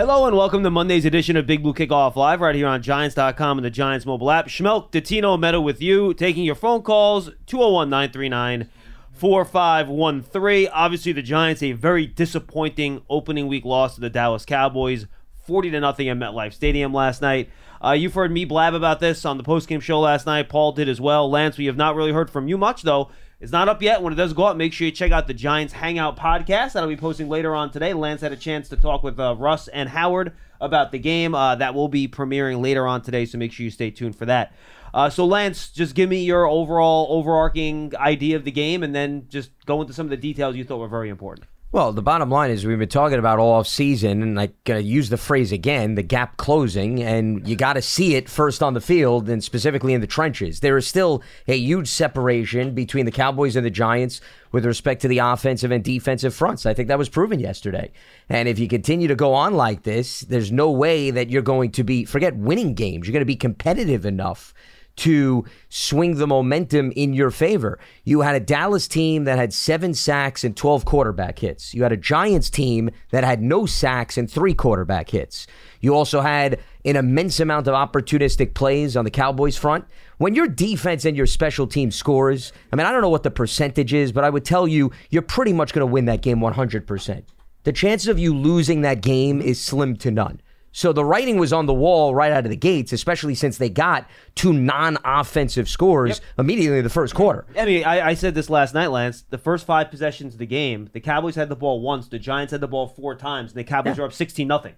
Hello and welcome to Monday's edition of Big Blue Kickoff Live right here on Giants.com and the Giants mobile app. Schmeelk, Dottino, Medow with you, taking your phone calls, 201 939 4513. Obviously, the Giants, a very disappointing opening week loss to the Dallas Cowboys, 40 to nothing at MetLife Stadium last night. Uh, you've heard me blab about this on the postgame show last night. Paul did as well. Lance, we have not really heard from you much, though. It's not up yet. When it does go up, make sure you check out the Giants Hangout podcast. that I'll be posting later on today. Lance had a chance to talk with uh, Russ and Howard about the game. Uh, that will be premiering later on today, so make sure you stay tuned for that. Uh, so, Lance, just give me your overall overarching idea of the game, and then just go into some of the details you thought were very important. Well, the bottom line is we've been talking about all off season, and I'm going to use the phrase again the gap closing, and you got to see it first on the field and specifically in the trenches. There is still a huge separation between the Cowboys and the Giants with respect to the offensive and defensive fronts. I think that was proven yesterday. And if you continue to go on like this, there's no way that you're going to be, forget winning games, you're going to be competitive enough to swing the momentum in your favor. You had a Dallas team that had seven sacks and 12 quarterback hits. You had a Giants team that had no sacks and three quarterback hits. You also had an immense amount of opportunistic plays on the Cowboys front. When your defense and your special team scores, I mean, I don't know what the percentage is, but I would tell you, you're pretty much going to win that game 100%. The chances of you losing that game is slim to none. So the writing was on the wall right out of the gates, especially since they got two non-offensive scores immediately in the first quarter. I mean, I, I said this last night, Lance. The first five possessions of the game, the Cowboys had the ball once, the Giants had the ball four times, and the Cowboys Yeah. are up 16 nothing.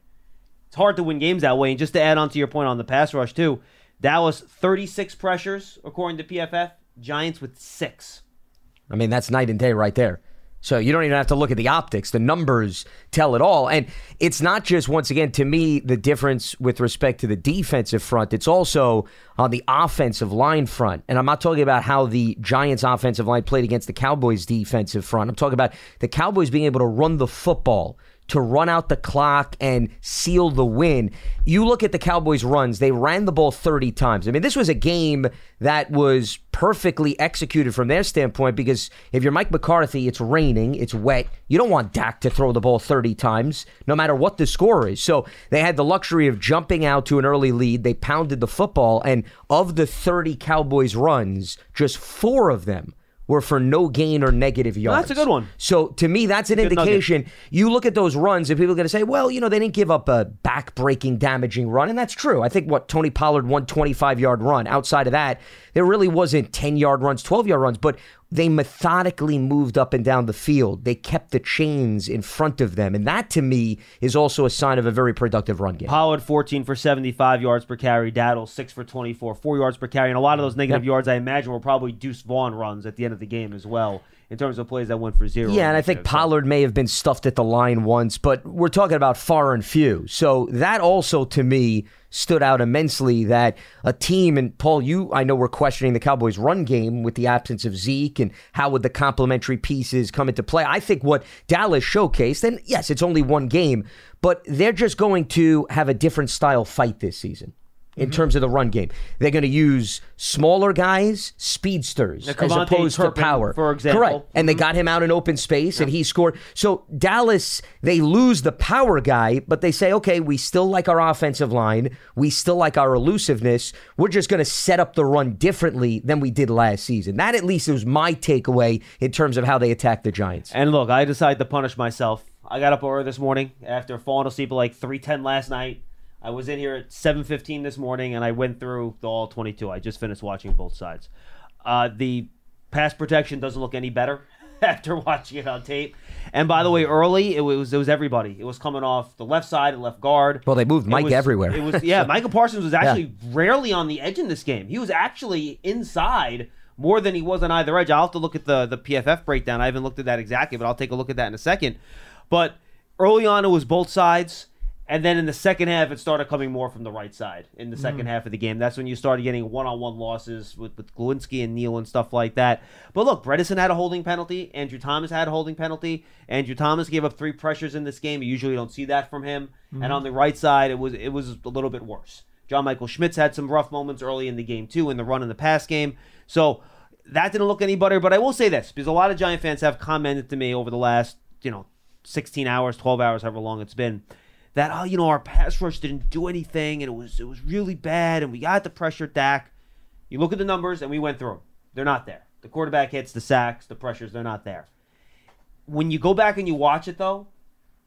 It's hard to win games that way. And just to add on to your point on the pass rush, too, Dallas 36 pressures, according to PFF, Giants with six. I mean, that's night and day right there. So you don't even have to look at the optics. The numbers tell it all. And it's not just, once again, to me, the difference with respect to the defensive front. It's also on the offensive line front. And I'm not talking about how the Giants' offensive line played against the Cowboys' defensive front. I'm talking about the Cowboys being able to run the football to run out the clock and seal the win. You look at the Cowboys' runs, they ran the ball 30 times. I mean, this was a game that was perfectly executed from their standpoint because if you're Mike McCarthy, it's raining, it's wet. You don't want Dak to throw the ball 30 times, no matter what the score is. So they had the luxury of jumping out to an early lead. They pounded the football, and of the 30 Cowboys runs, just four of them were for no gain or negative yards. that's a good one. So to me, that's an Good nugget. indication. You look at those runs, and people are going to say, well, you know, they didn't give up a back-breaking, damaging run, and that's true. I think what Tony Pollard one 25-yard run. Outside of that, there really wasn't 10-yard runs, 12-yard runs, but they methodically moved up and down the field. They kept the chains in front of them, and that to me is also a sign of a very productive run game. Pollard 14 for 75 yards per carry. Dowdle 6 for 24, 4 yards per carry. And a lot of those negative yards, I imagine, were probably Deuce Vaughn runs at the end of the game as well, in terms of plays that went for zero. Yeah, and I think So- Pollard may have been stuffed at the line once, but we're talking about far and few. So that also, to me, stood out immensely that a team, and Paul, you, I know, were questioning the Cowboys' run game with the absence of Zeke and how would the complementary pieces come into play. I think what Dallas showcased, and yes, it's only one game, but they're just going to have a different style fight this season. In Mm-hmm. terms of the run game, they're going to use smaller guys, speedsters, Now, as opposed to power. for example. Correct. And they got him out in open space and he scored. So Dallas, they lose the power guy, but they say, okay, we still like our offensive line. We still like our elusiveness. We're just going to set up the run differently than we did last season. That at least was my takeaway in terms of how they attacked the Giants. And look, I decided to punish myself. I got up early this morning after falling asleep at like 3:10 last night. I was in here at 7:15 this morning, and I went through the all 22. I just finished watching both sides. Uh, the pass protection doesn't look any better after watching it on tape. And by the way, early it was it was everybody. It was coming off the left side and left guard. Well, they moved Mike was- everywhere. It was yeah. Micah Parsons was actually rarely on the edge in this game. He was actually inside more than he was on either edge. I'll have to look at the the PFF breakdown. I haven't looked at that exactly, but I'll take a look at that in a second. But early on, it was both sides. And then in the second half, it started coming more from the right side in the Mm. second half of the game. That's when you started getting one-on-one losses with, with Glowinski and Neal and stuff like that. But look, Bredeson had a holding penalty. Andrew Thomas had a holding penalty. Andrew Thomas gave up three pressures in this game. You usually don't see that from him. Mm-hmm. And on the right side, it was it was a little bit worse. John Michael Schmitz had some rough moments early in the game too, in the run and the pass game. So that didn't look any better. But I will say this because a lot of Giant fans have commented to me over the last you know 16 hours, 12 hours, however long it's been, that oh, you know, our pass rush didn't do anything and it was it was really bad and we got the pressure Dak. You look at the numbers and we went through them. They're not there. The quarterback hits, the sacks, the pressures, they're not there. When you go back and you watch it though,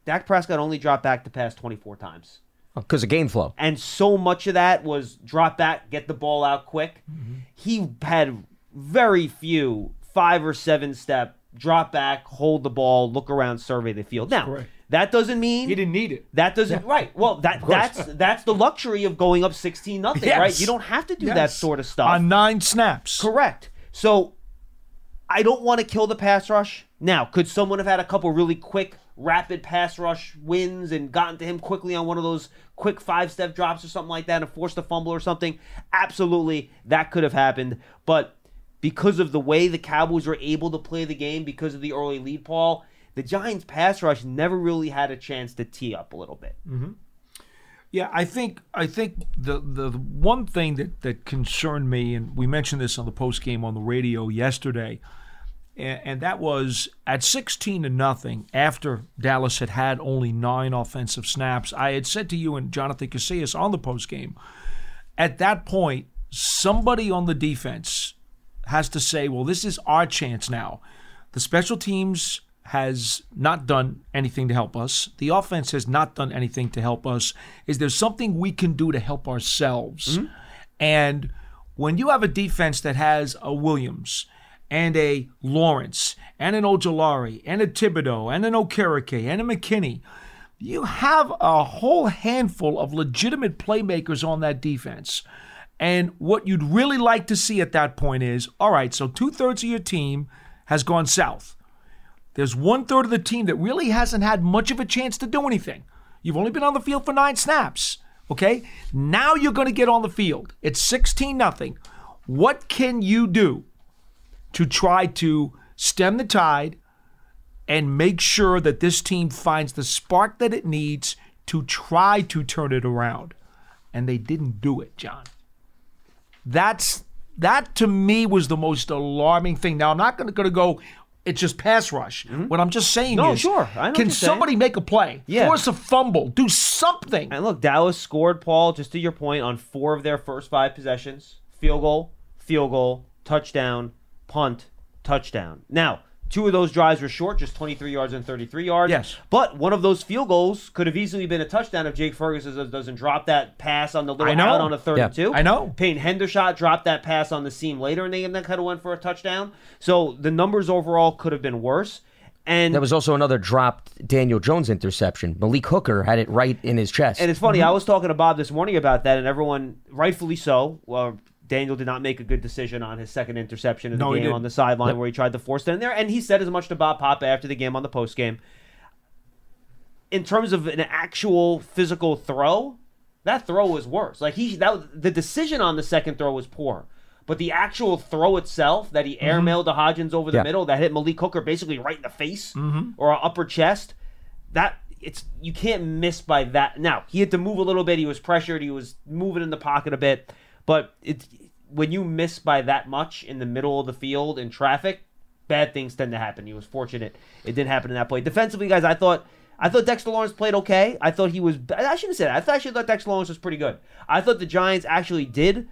Dak Prescott only dropped back to pass 24 times. Oh, because of game flow. And so much of that was drop back, get the ball out quick. Mm-hmm. He had very few five or seven step drop back, hold the ball, look around, survey the field. Now, correct. That doesn't mean He didn't need it. that doesn't right. Well, that that's that's the luxury of going up 16 nothing, Yes. right? You don't have to do that sort of stuff. On nine snaps. Correct. So I don't want to kill the pass rush. Now, could someone have had a couple really quick, rapid pass rush wins and gotten to him quickly on one of those quick five step drops or something like that and forced a fumble or something? Absolutely, that could have happened. But because of the way the Cowboys were able to play the game, because of the early lead, Paul, the Giants' pass rush never really had a chance to tee up a little bit. Mm-hmm. Yeah, I think I think the the the one thing that that concerned me, and we mentioned this on the post game on the radio yesterday, and, and that was at sixteen to nothing after Dallas had had only nine offensive snaps. I had said to you and Jonathan Casillas on the post game, at that point, somebody on the defense has to say, well, this is our chance now. The special teams has not done anything to help us. The offense has not done anything to help us. Is there something we can do to help ourselves? Mm-hmm. And when you have a defense that has a Williams and a Lawrence and an Ojulari and a Thibodeaux and an Okereke and a McKinney, you have a whole handful of legitimate playmakers on that defense. And what you'd really like to see at that point is all right, so two thirds of your team has gone south. There's one third of the team that really hasn't had much of a chance to do anything. You've only been on the field for nine snaps. Okay? Now you're going to get on the field. It's 16 nothing. What can you do to try to stem the tide and make sure that this team finds the spark that it needs to try to turn it around? And they didn't do it, John. That's that to me was the most alarming thing. Now I'm not going to go. It's just pass rush. What I'm just saying Mm-hmm. No, is, sure. Can you're saying. somebody make a play? Yeah. Force a fumble. Do something. And look, Dallas scored, Paul, just to your point, on four of their first five possessions field goal, field goal, touchdown, punt, touchdown. Now, two of those drives were short, just 23 yards and 33 yards. Yes. But one of those field goals could have easily been a touchdown if Jake Ferguson doesn't drop that pass on the little out on a third and two. I know. Peyton Hendershot dropped that pass on the seam later, and they and that could have went for a touchdown. So the numbers overall could have been worse. And There was also another dropped Daniel Jones interception. Malik Hooker had it right in his chest. And it's funny, mm-hmm. I was talking to Bob this morning about that, and everyone, rightfully so, well, Daniel did not make a good decision on his second interception in the No, game on the sideline where he tried to force it in there. And he said as much to Bob Papa after the game on the post game. In terms of an actual physical throw, that throw was worse. Like he that the decision on the second throw was poor. But the actual throw itself that he mm-hmm. airmailed to Hodgins over the Yeah. middle that hit Malik Hooker basically right in the face mm-hmm. or upper chest, that it's you can't miss by that. Now he had to move a little bit. He was pressured. He was moving in the pocket a bit. But it's when you miss by that much in the middle of the field in traffic, bad things tend to happen. He was fortunate it didn't happen in that play. Defensively, guys, I thought I thought Dexter Lawrence played okay. I thought he was. I shouldn't say that. I thought, actually thought Dexter Lawrence was pretty good. I thought the Giants actually did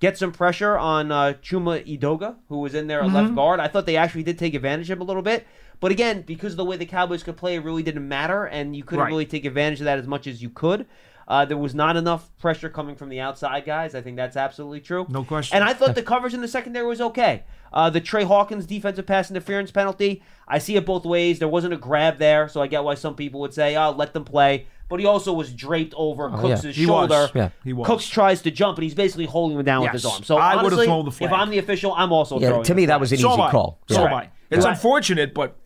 get some pressure on uh, Chuma Edoga, who was in there at left guard. I thought they actually did take advantage of him a little bit. But again, because of the way the Cowboys could play, it really didn't matter, and you couldn't Right. really take advantage of that as much as you could. Uh, there was not enough pressure coming from the outside guys. I think that's absolutely true. No question. And I thought the coverage in the secondary was okay. Uh, the Trey Hawkins defensive pass interference penalty, I see it both ways. There wasn't a grab there, so I get why some people would say, "Oh, let them play." But he also was draped over Cooks' yeah. Shoulder. Yeah. He was. Cooks tries to jump, and he's basically holding him down with his arm. So I would've thrown the flag. if I'm the official, I'm also yeah, throwing. to me, that was an so easy I. call. So Yeah. I. It's unfortunate, but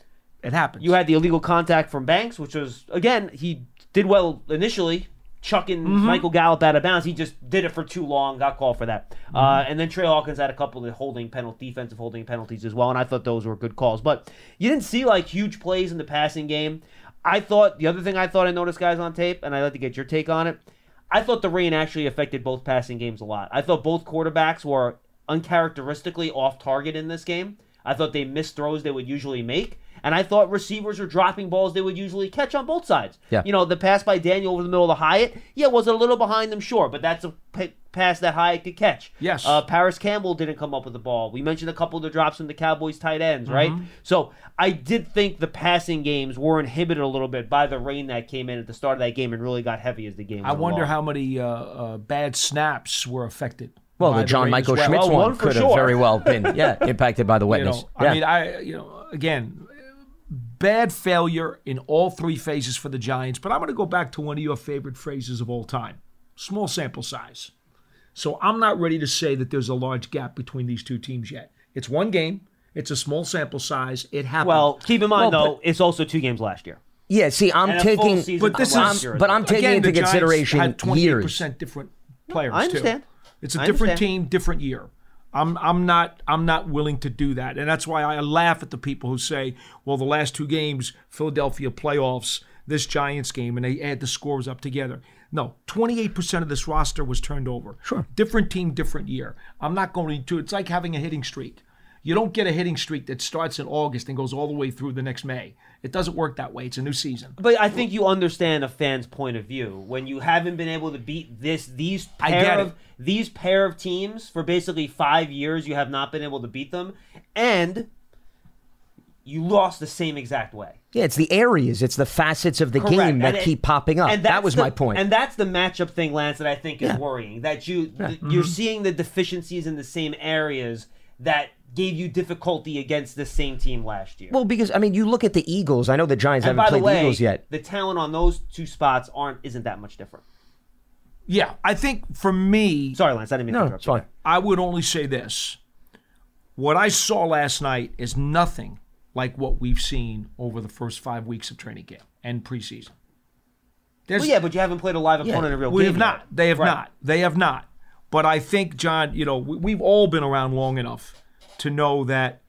it happens. You had the illegal contact from Banks, which was again he did well initially, chucking Mm-hmm. Michael Gallup out of bounds. He just did it for too long, got called for that. Mm-hmm. Uh, and then Trey Hawkins had a couple of holding penalty, defensive holding penalties as well, and I thought those were good calls. But you didn't see like huge plays in the passing game. I thought the other thing I thought I noticed guys on tape, and I'd like to get your take on it. I thought the rain actually affected both passing games a lot. I thought both quarterbacks were uncharacteristically off target in this game. I thought they missed throws they would usually make. And I thought receivers were dropping balls they would usually catch on both sides. Yeah. You know, the pass by Daniel over the middle of the Hyatt, yeah, was a little behind them, sure, but that's a p- pass that Hyatt could catch. Yes. Uh, Parris Campbell didn't come up with the ball. We mentioned a couple of the drops from the Cowboys tight ends, right? So I did think the passing games were inhibited a little bit by the rain that came in at the start of that game and really got heavy as the game I wonder along. how many uh, uh, bad snaps were affected. Well, the John rain as Michael well. Schmitz Well, one one for could have very well been, yeah, impacted by the You wetness. know, yeah. I mean, I you know, again, bad failure in all three phases for the Giants. But I'm going to go back to one of your favorite phrases of all time: small sample size. So I'm not ready to say that there's a large gap between these two teams yet. It's one game. It's a small sample size. It happened. Well, keep in mind, Well, though, it's also two games last year. yeah, see, I'm And a full taking, But this is- last year but. I'm taking Again, into the Giants consideration had 28% years. different players I understand. too. It's a I different understand. team, different year. I'm I'm not I'm not willing to do that, and that's why I laugh at the people who say, "Well, the last two games, Philadelphia playoffs, this Giants game, and they add the scores up together." No, 28% of this roster was turned over. Sure, different team, different year. I'm not going to. It's like having a hitting streak. You don't get a hitting streak that starts in August and goes all the way through the next May. It doesn't work that way. It's a new season. But I think you understand a fan's point of view when you haven't been able to beat this these I pair get of it. these pair of teams for basically five years. You have not been able to beat them, and you lost the same exact way. Yeah, it's the areas, it's the facets of the Correct. game that And it- keep popping up. and That was the- my point. And that's the matchup thing, Lance, that I think is Yeah. worrying. That you th- Mm-hmm. you're seeing the deficiencies in the same areas that gave you difficulty against the same team last year. well, because I mean, you look at the Eagles. I know the Giants and haven't by the played the way, Eagles yet. the talent on those two spots aren't isn't that much different. Yeah, I think for me, Sorry, Lance, I didn't mean to interrupt it's fine. I would only say this. What I saw last night is nothing like what we've seen over the first five weeks of training camp and preseason. There's, Well, yeah, but you haven't played a live opponent in a real we game. have yet. not. They have Right. not. They have not. But I think, John, you know, we, we've all been around long enough to know that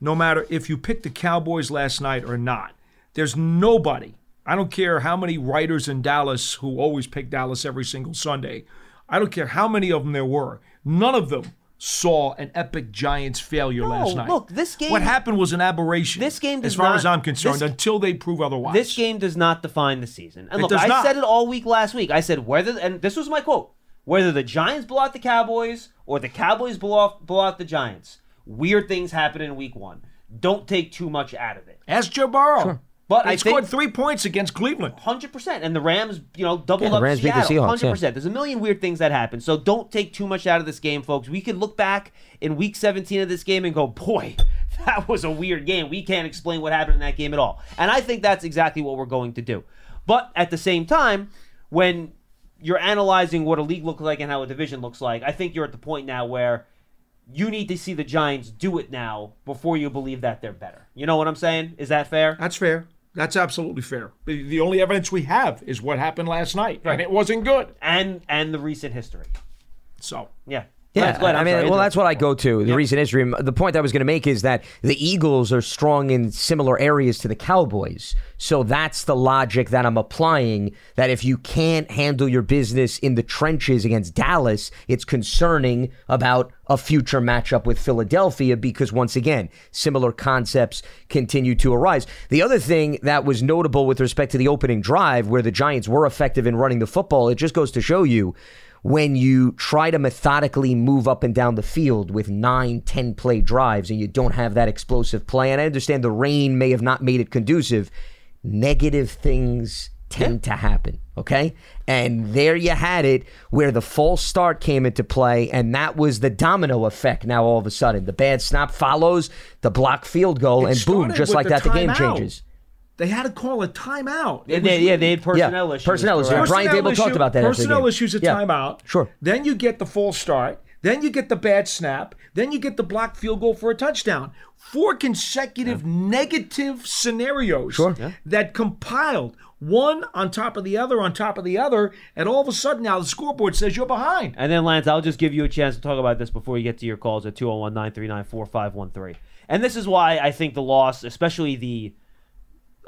no matter if you picked the Cowboys last night or not, there's nobody. I don't care how many writers in Dallas who always pick Dallas every single Sunday. I don't care how many of them there were. None of them saw an epic Giants failure last night. look, this game- What happened was an aberration. This game as far not- as I'm concerned, this- until they prove otherwise. This game does not define the season. And It look, I not. said it all week last week. I said whether, and this was my quote: whether the Giants blow out the Cowboys or the Cowboys blow off blow out the Giants, weird things happen in Week One. Don't take too much out of it. Ask Joe Burrow. But They I scored think three points against Cleveland. hundred percent, and the Rams, you know, doubled Yeah, the up Rams beat the Seattle. Seahawks, Hundred yeah. percent. There's a million weird things that happen. So don't take too much out of this game, folks. We could look back in Week 17 of this game and go, boy, that was a weird game. We can't explain what happened in that game at all. And I think that's exactly what we're going to do. But at the same time, when you're analyzing what a league looks like and how a division looks like, I think you're at the point now where you need to see the Giants do it now before you believe that they're better. You know what I'm saying? Is that fair? That's fair. That's absolutely fair. The only evidence we have is what happened last night, and it wasn't good. And and the recent history. So Yeah. Yeah. I mean, sorry, well, that's what I go to. The recent history. The point I was going to make is that the Eagles are strong in similar areas to the Cowboys. So that's the logic that I'm applying. That if you can't handle your business in the trenches against Dallas, it's concerning about a future matchup with Philadelphia because once again, similar concepts continue to arise. The other thing that was notable with respect to the opening drive, where the Giants were effective in running the football, it just goes to show you when you try to methodically move up and down the field with nine, ten play drives and you don't have that explosive play, and I understand the rain may have not made it conducive, negative things tend to happen. Okay. And there you had it where the false start came into play, and that was the domino effect now all of a sudden. The bad snap follows the block field goal, It and boom, just like that, the game changes. They had to call a timeout. Yeah, It they, was- yeah, they had personnel Yeah, issues. personnel issues. correct. Brian Personnel Daboll talked about that Personnel game. issues at Yeah. timeout. Sure. Then you get the false start. then you get the bad snap, then you get the blocked field goal for a touchdown. Four consecutive negative scenarios Sure. that compiled one on top of the other on top of the other, and all of a sudden now the scoreboard says you're behind. And then, Lance, I'll just give you a chance to talk about this before you get to your calls at 201 939 4513. And this is why I think the loss, especially the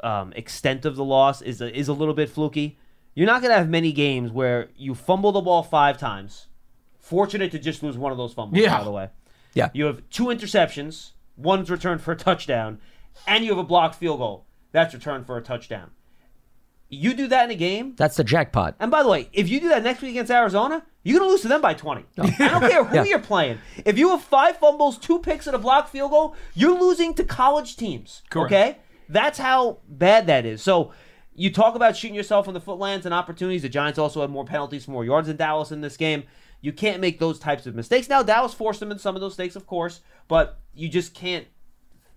um, extent of the loss, is a, is a little bit fluky. You're not going to have many games where you fumble the ball five times. Fortunate to just lose one of those fumbles, Yeah. by the way. Yeah. You have two interceptions, one's returned for a touchdown, and you have a blocked field goal. That's returned for a touchdown. You do that in a game, That's the jackpot. and by the way, if you do that next week against Arizona, you're going to lose to them by 20. I don't care who Yeah. you're playing. If you have five fumbles, two picks, and a blocked field goal, you're losing to college teams. Correct. Okay? That's how bad that is. So you talk about shooting yourself in the foot Lance and opportunities. The Giants also had more penalties more yards than Dallas in this game. You can't make those types of mistakes. Now, Dallas forced them in some of those mistakes, of course, but you just can't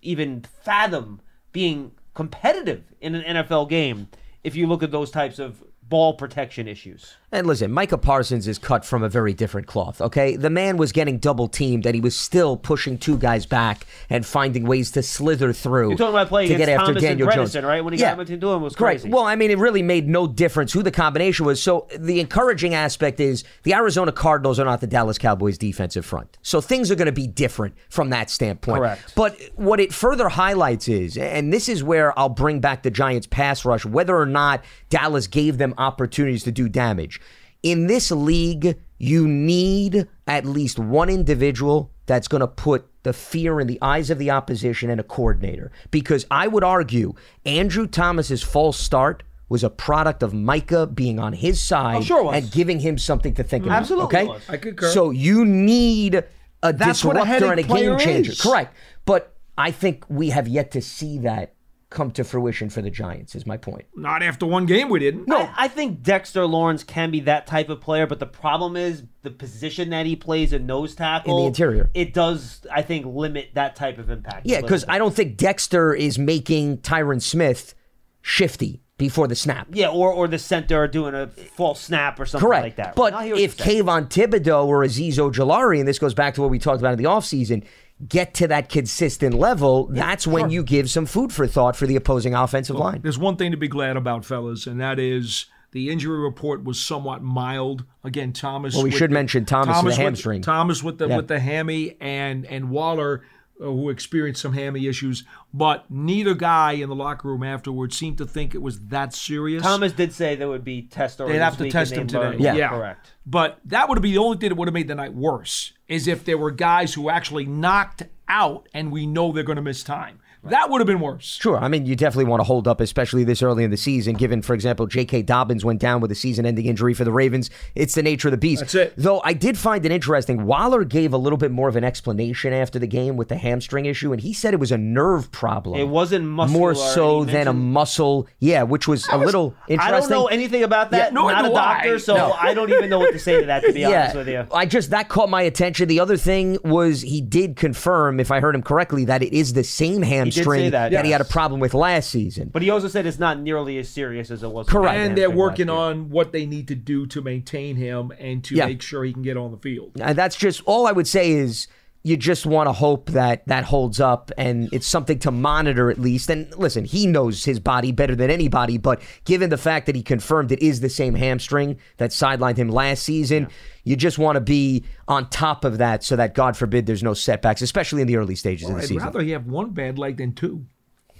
even fathom being competitive in an NFL game if you look at those types of ball protection issues. And listen, Micah Parsons is cut from a very different cloth, okay? The man was getting double teamed and he was still pushing two guys back and finding ways to slither through You're talking about playing to get against after Thomas Daniel and Jones. Right? When he yeah. got him into doing was crazy. Well, I mean, it really made no difference who the combination was. So the encouraging aspect is the Arizona Cardinals are not the Dallas Cowboys defensive front. So things are going to be different from that standpoint. Correct. But what it further highlights is, and this is where I'll bring back the Giants pass rush, whether or not Dallas gave them opportunities to do damage. In this league, you need at least one individual that's going to put the fear in the eyes of the opposition and a coordinator. Because I would argue Andrew Thomas's false start was a product of Micah being on his oh, side Oh, sure and giving him something to think about. Absolutely okay? was. I concur. So you need a That's what a disruptor and a game changer. is. Correct. But I think we have yet to see that come to fruition for the Giants, is my point. Not after one game, we didn't. I, I think Dexter Lawrence can be that type of player, but the problem is the position that he plays in nose tackle In the interior. It does, I think, limit that type of impact. Yeah, because. I don't think Dexter is making Tyron Smith shifty before the snap. yeah, or or the center doing a false snap or something Correct. like that. But I hear what if you're saying. Kayvon Thibodeaux or Azeez Ojulari, and this goes back to what we talked about in the offseason, get to that consistent level, that's when you give some food for thought for the opposing offensive line. There's one thing to be glad about, fellas, and that is the injury report was somewhat mild. Again, Thomas. Well, we should the- mention Thomas with the hamstring. Thomas with the Yeah. with the hammy, and and Waller, Uh, who experienced some hammy issues. But neither guy in the locker room afterwards seemed to think it was that serious. Thomas did say there would be test They'd have to test him today. burned- Yeah. correct. But that would be the only thing that would have made the night worse is if there were guys who actually knocked out and we know they're going to miss time. That would have been worse. Sure. I mean, you definitely want to hold up, especially this early in the season, given, for example, J.K. Dobbins went down with a season ending injury for the Ravens. It's the nature of the beast. That's it. Though I did find it interesting. Waller gave a little bit more of an explanation after the game with the hamstring issue, and he said it was a nerve problem. It wasn't muscular, More so than a muscle. Yeah, which was a little interesting. I don't know anything about that. Yeah, nor not a do I. doctor, so No. I don't even know what to say to that. To be honest with you. I just that caught my attention. The other thing was he did confirm, if I heard him correctly, that it is the same hamstring that, he had a problem with last season. But he also said it's not nearly as serious as it was. Correct. And they're working on what they need to do to maintain him and to Yeah. make sure he can get on the field. And that's just all I would say is you just want to hope that that holds up and it's something to monitor at least. And listen, he knows his body better than anybody, but given the fact that he confirmed it is the same hamstring that sidelined him last season, you just want to be on top of that so that God forbid there's no setbacks, especially in the early stages of the I'd season. rather he have one bad leg than two.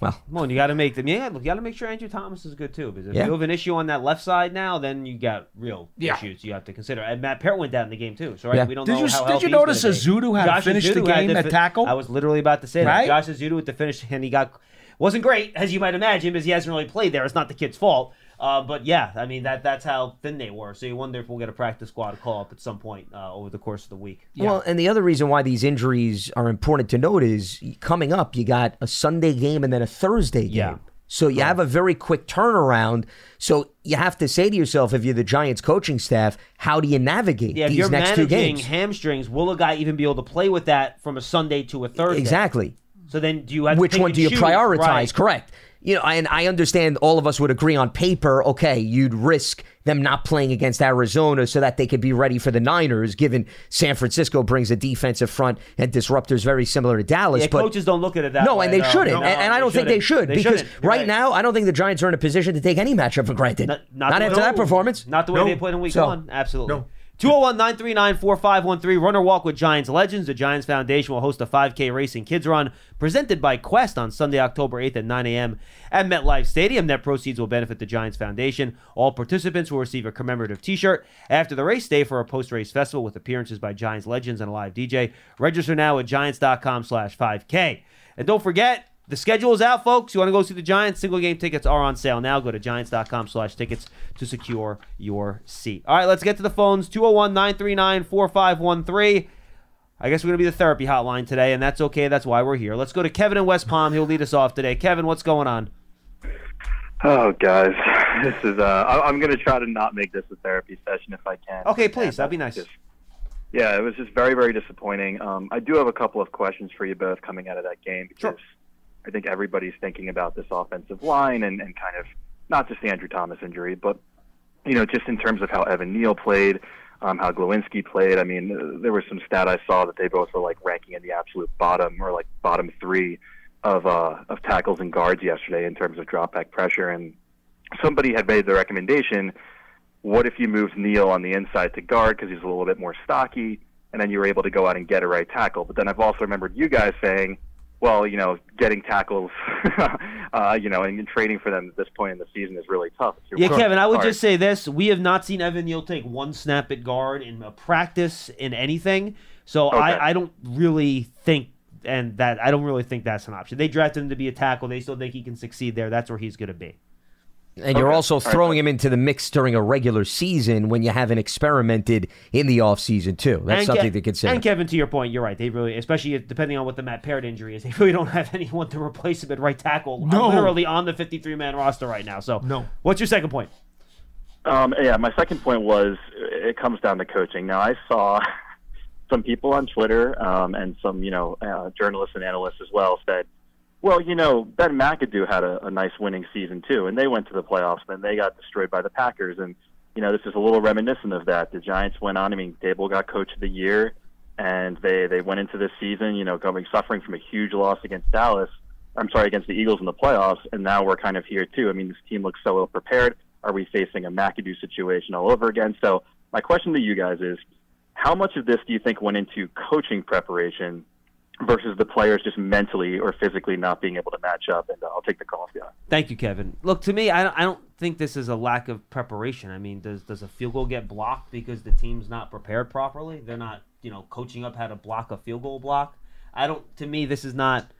Well, Come on, you got to make them. Yeah, look, you got to make sure Andrew Thomas is good too. Because if Yeah. you have an issue on that left side now, then you got real Yeah. issues you have to consider. And Matt Peart went down in the game too. So right, Yeah. we don't Did know you- how did you notice be. Ezeudu had to Josh finish the Ezeudu had game to at tackle? I was literally about to say Right? that. Josh Ezeudu with the finish, and he got wasn't great as you might imagine, because he hasn't really played there. It's not the kid's fault. Uh, but yeah, I mean that that's how thin they were. So you wonder if we'll get a practice squad call up at some point uh, over the course of the week. Well, and the other reason why these injuries are important to note is coming up, you got a Sunday game and then a Thursday game. Yeah. So you have a very quick turnaround. So you have to say to yourself, if you're the Giants coaching staff, how do you navigate Yeah, these next two games? hamstrings, will a guy even be able to play with that from a Sunday to a Thursday? Exactly. So then, do you have Which one do you choose? prioritize? Right. Correct. You know, and I understand all of us would agree on paper, okay, you'd risk them not playing against Arizona so that they could be ready for the Niners, given San Francisco brings a defensive front and disruptors very similar to Dallas. Yeah, but coaches don't look at it that way. no, way. and they no, shouldn't. no, and, and I don't think they shouldn't. They because shouldn't. Right, now, I don't think the Giants are in a position to take any matchup for granted. Not, Not, not the way- after that performance. Not the way No. they played in week So- one. Absolutely. No. 201 939 4513. Runner Walk with Giants Legends. The Giants Foundation will host a 5K Racing Kids Run presented by Quest on Sunday, October 8th at 9 a.m. at MetLife Stadium. Net proceeds will benefit the Giants Foundation. All participants will receive a commemorative t shirt after the race day for a post race festival with appearances by Giants Legends and a live DJ. Register now at giants.com slash 5K. And don't forget, the schedule is out, folks. You want to go see the Giants? Single game tickets are on sale now. Go to giants.com slash tickets to secure your seat. All right, let's get to the phones. 201 939 4513. I guess we're going to be the therapy hotline today, and that's okay. That's why we're here. Let's go to Kevin in West Palm. He'll lead us off today. Kevin, what's going on? Oh, guys, this is. Uh, I- I'm going to try to not make this a therapy session if I can. Okay, please. That'd be nice. Just- yeah, it was just very, very disappointing. Um, I do have a couple of questions for you both coming out of that game because I think everybody's thinking about this offensive line and, and kind of not just the Andrew Thomas injury, but you know, just in terms of how Evan Neal played, um, how Glowinski played. I mean, there was some stat I saw that they both were like ranking in the absolute bottom or like bottom three of uh, of tackles and guards yesterday in terms of drop back pressure. And somebody had made the recommendation: what if you moved Neal on the inside to guard because he's a little bit more stocky, and then you were able to go out and get a right tackle. But then I've also remembered you guys saying. Well, you know, getting tackles, uh, you know, and, and trading for them at this point in the season is really tough. Yeah, Kevin, I would just say this. We have not seen Evan Neal take one snap at guard in a practice in anything. So Okay. I, I don't really think and that I don't really think that's an option. They drafted him to be a tackle. They still think he can succeed there. That's where he's going to be. And you're also All right. throwing him into the mix during a regular season when you haven't experimented in the offseason, too. That's And something Ke- to consider. And Kevin, to your point, you're right. They really, especially if, depending on what the Matt Peart injury is, they really don't have anyone to replace him at right tackle. No. literally on the 53 man roster right now. So No. What's your second point? Um, yeah, my second point was it comes down to coaching. Now, I saw some people on Twitter um, and some, you know, uh, journalists and analysts as well said, well, you know, Ben McAdoo had a, a nice winning season too, and they went to the playoffs, and they got destroyed by the Packers. And, you know, this is a little reminiscent of that. The Giants went on. I mean, Daboll got coach of the year, and they, they went into this season, you know, going suffering from a huge loss against Dallas. I'm sorry, against the Eagles in the playoffs, and now we're kind of here too. I mean, this team looks so ill prepared. Are we facing a McAdoo situation all over again? So, my question to you guys is how much of this do you think went into coaching preparation versus the players just mentally or physically not being able to match up? And uh, I'll take the call if you want. Thank you, Kevin. Look, to me, I don't, I don't think this is a lack of preparation. I mean, does does a field goal get blocked because the team's not prepared properly? They're not, you know, coaching up how to block a field goal block. I don't. To me, this is not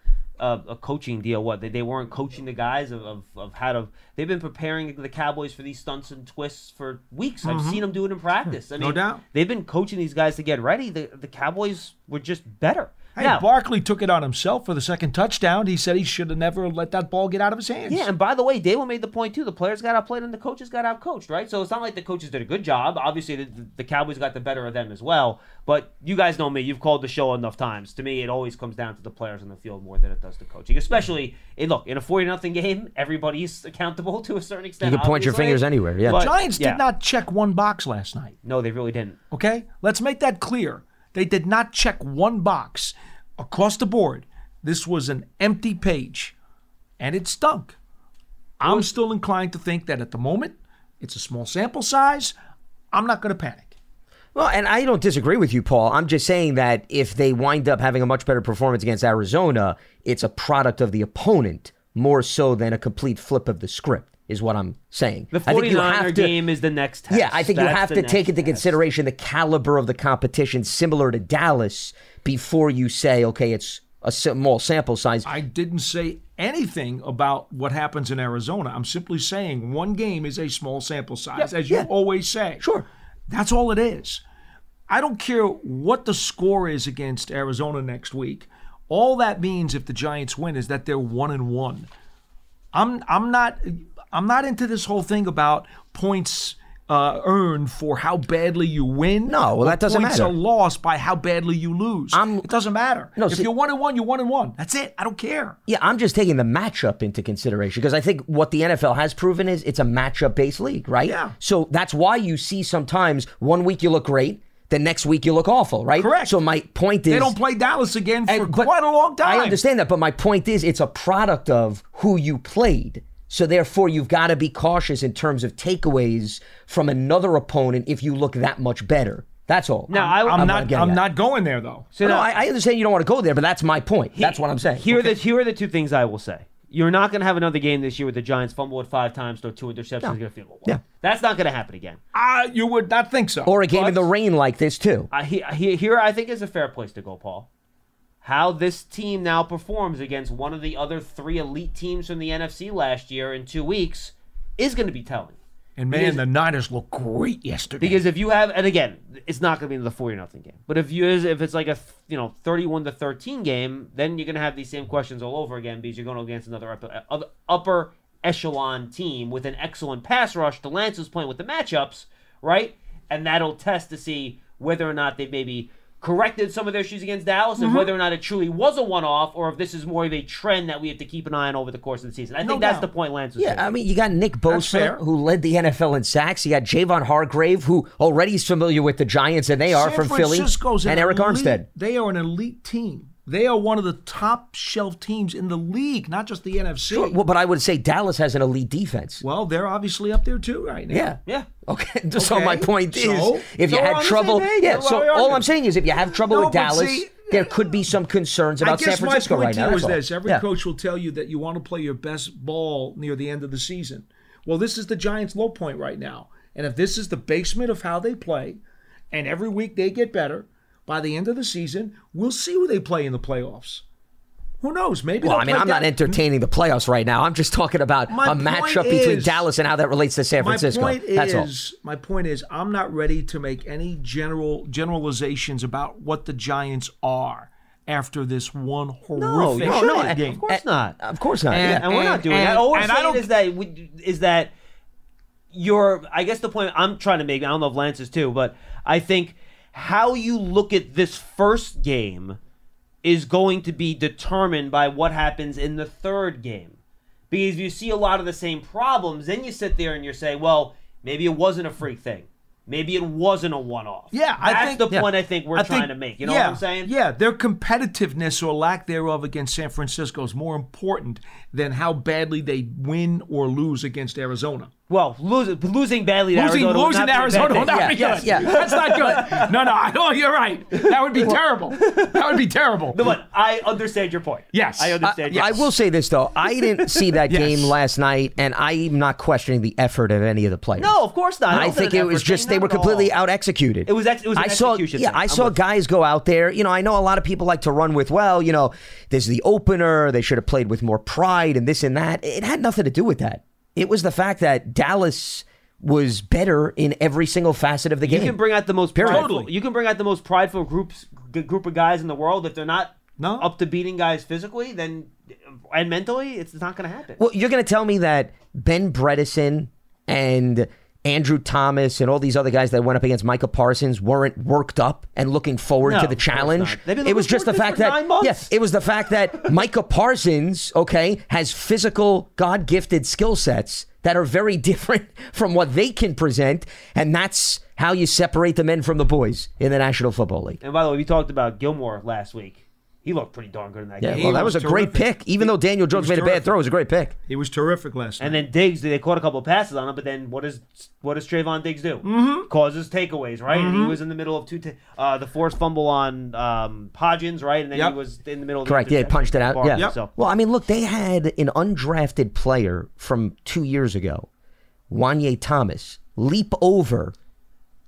a, a coaching deal. What they, they weren't coaching the guys of, of, of how to. They've been preparing the Cowboys for these stunts and twists for weeks. I've seen them do it in practice. I No mean, doubt. They've been coaching these guys to get ready. The the Cowboys were just better. Hey, Now- Barkley took it on himself for the second touchdown. He said he should have never let that ball get out of his hands. Yeah, and by the way, Daboll made the point too. The players got outplayed and the coaches got outcoached, right? So it's not like the coaches did a good job. Obviously, the, the Cowboys got the better of them as well. But you guys know me. You've called the show enough times. To me, it always comes down to the players on the field more than it does the coaching. Especially, in, look, in a 40 nothing game, everybody's accountable to a certain extent. You can point your fingers anywhere, yeah. But- Giants yeah. did not check one box last night. No, they really didn't. Okay? Let's make that clear. They did not check one box across the board. This was an empty page, and it stunk. I'm still inclined to think that at the moment, it's a small sample size. I'm not going to panic. Well, and I don't disagree with you, Paul. I'm just saying that if they wind up having a much better performance against Arizona, it's a product of the opponent more so than a complete flip of the script, is what I'm saying. The I think you 49er have to- game is the next test. Yeah, I think you have to take into test. consideration the caliber of the competition, similar to Dallas, before you say, okay, it's a small sample size. I didn't say anything about what happens in Arizona. I'm simply saying one game is a small sample size, Yeah, as you yeah. always say. Sure. That's all it is. I don't care what the score is against Arizona next week. All that means if the Giants win is that they're one and one. I'm I'm not I'm not into this whole thing about points uh, earned for how badly you win. No, well, that doesn't matter. points matter. are lost by how badly you lose. I'm- it doesn't matter. No, if see- you're one and one, you're one and one. That's it. I don't care. Yeah, I'm just taking the matchup into consideration because I think what the NFL has proven is it's a matchup based league, right? Yeah. So that's why you see sometimes one week you look great, the next week you look awful, right? Correct. So my point is They don't play Dallas again for And- quite a long time. I understand that, but my point is it's a product of who you played. So therefore, you've got to be cautious in terms of takeaways from another opponent if you look that much better. That's all. Now, I- I'm, what not. getting I'm at. not going there though. So no, now- I, I understand you don't want to go there, but that's my point. That's what I'm saying. Here, are the, here are the two things I will say. You're not going to have another game this year with the Giants fumble it five times, throw two interceptions, going to field goal. Yeah. That's not going to happen again. Uh, you would not think so. or a game in the rain like this too. Uh, he, he, here, I think, is a fair place to go, Paul. How this team now performs against one of the other three elite teams from the NFC last year in two weeks is going to be telling. and man, because- the Niners look great yesterday. Because if you have, and again, it's not going to be the forty nothing game. But if you, if it's like a you know thirty-one to thirteen game, then you're going to have these same questions all over again because you're going against another upper, upper echelon team with an excellent pass rush. The Lance was playing with the matchups, right? And that'll test to see whether or not they've maybe corrected some of their issues against Dallas, Mm-hmm. and whether or not it truly was a one-off, or if this is more of a trend that we have to keep an eye on over the course of the season. I No think that's the point Lance was Yeah, making. I mean, you got Nick Bosa, who led the NFL in sacks. You got Javon Hargrave, who already is familiar with the Giants, and they are San from Philly, Francisco's and Arik elite- Armstead. They are an elite team. They are one of the top shelf teams in the league, not just the NFC. Sure, well, but I would say Dallas has an elite defense. Well, they're obviously up there too right now. Yeah. yeah. Okay. So Okay. my point is, So? if So you we're had trouble, same page. yeah. So all. I'm saying is, if you have trouble No, with Dallas, see- there could be some concerns about San Francisco my point right to now. you is that's all. this: every Yeah. coach will tell you that you want to play your best ball near the end of the season. Well, this is the Giants' low point right now, and if this is the basement of how they play, and every week they get better, by the end of the season, we'll see who they play in the playoffs. Who knows? Maybe. Well, I mean, I'm not entertaining the playoffs right now. I'm just talking about My a point matchup between Dallas and how that relates to San Francisco. My point That's all. is, my point is, I'm not ready to make any general generalizations about what the Giants are after this one No, horrific you shouldn't. and- game. Of course not. Of course not. And- yeah. and we're not doing and- that. All we're and I saying don't- is that we, is that your. I guess the point I'm trying to make. I don't know if Lance is too, but I think how you look at this first game is going to be determined by what happens in the third game. Because if you see a lot of the same problems, then you sit there and you say, well, maybe it wasn't a freak thing. Maybe it wasn't a one-off. Yeah, I that's think- the yeah. point I think we're I trying think- to make. You know yeah, what I'm saying? Yeah, their competitiveness or lack thereof against San Francisco is more important than how badly they win or lose against Arizona. Well, losing losing badly to Losing, Arizona losing not be bad Arizona thing. will not Yeah, be yes, good. yeah. That's not good. No, no, I- oh, you're right. That would be terrible. That would be terrible. No, but I understand your point. Yes. I understand. your I will say this though, I didn't see that Yes. game last night, and I'm not questioning the effort of any of the players. No, of course not. I don't think it was just they were completely all. out executed. It was ex- it was an I saw, execution yeah, thing. I I'm saw with guys go out there. You know, I know a lot of people like to run with, well, you know, there's the opener. They should have played with more pride and this and that. It had nothing to do with that. It was the fact that Dallas was better in every single facet of the game. You game. can bring out the most prideful. Totally. You can bring out the most prideful groups group of guys in the world. If they're not No. up to beating guys physically, then and mentally, it's not going to happen. Well, you're going to tell me that Ben Bredeson and Andrew Thomas and all these other guys that went up against Micah Parsons weren't worked up and looking forward No, to the challenge. not. They've been It was just the fact to this for that yes, it was the fact that Micah Parsons, okay, has physical, God-gifted skill sets that are very different from what they can present, and that's how you separate the men from the boys in the National Football League. and by the way, we talked about Gilmore last week. He looked pretty darn good in that Yeah, game. well, that was, was a great pick. Even though Daniel Jones was made a bad throw, it was a great pick. He was terrific last night. And then Diggs, they caught a couple of passes on him, but then what does what does Trevon Diggs do? Mm-hmm. Causes takeaways, right? And he was in the middle of two, ta- uh, the forced fumble on um, Hodgins, right? And then Yep. he was in the middle. of the Correct. Yeah, punched it out. bar. Yeah. Yep. So Well, I mean, look, they had an undrafted player from two years ago, Juanyeh Thomas, leap over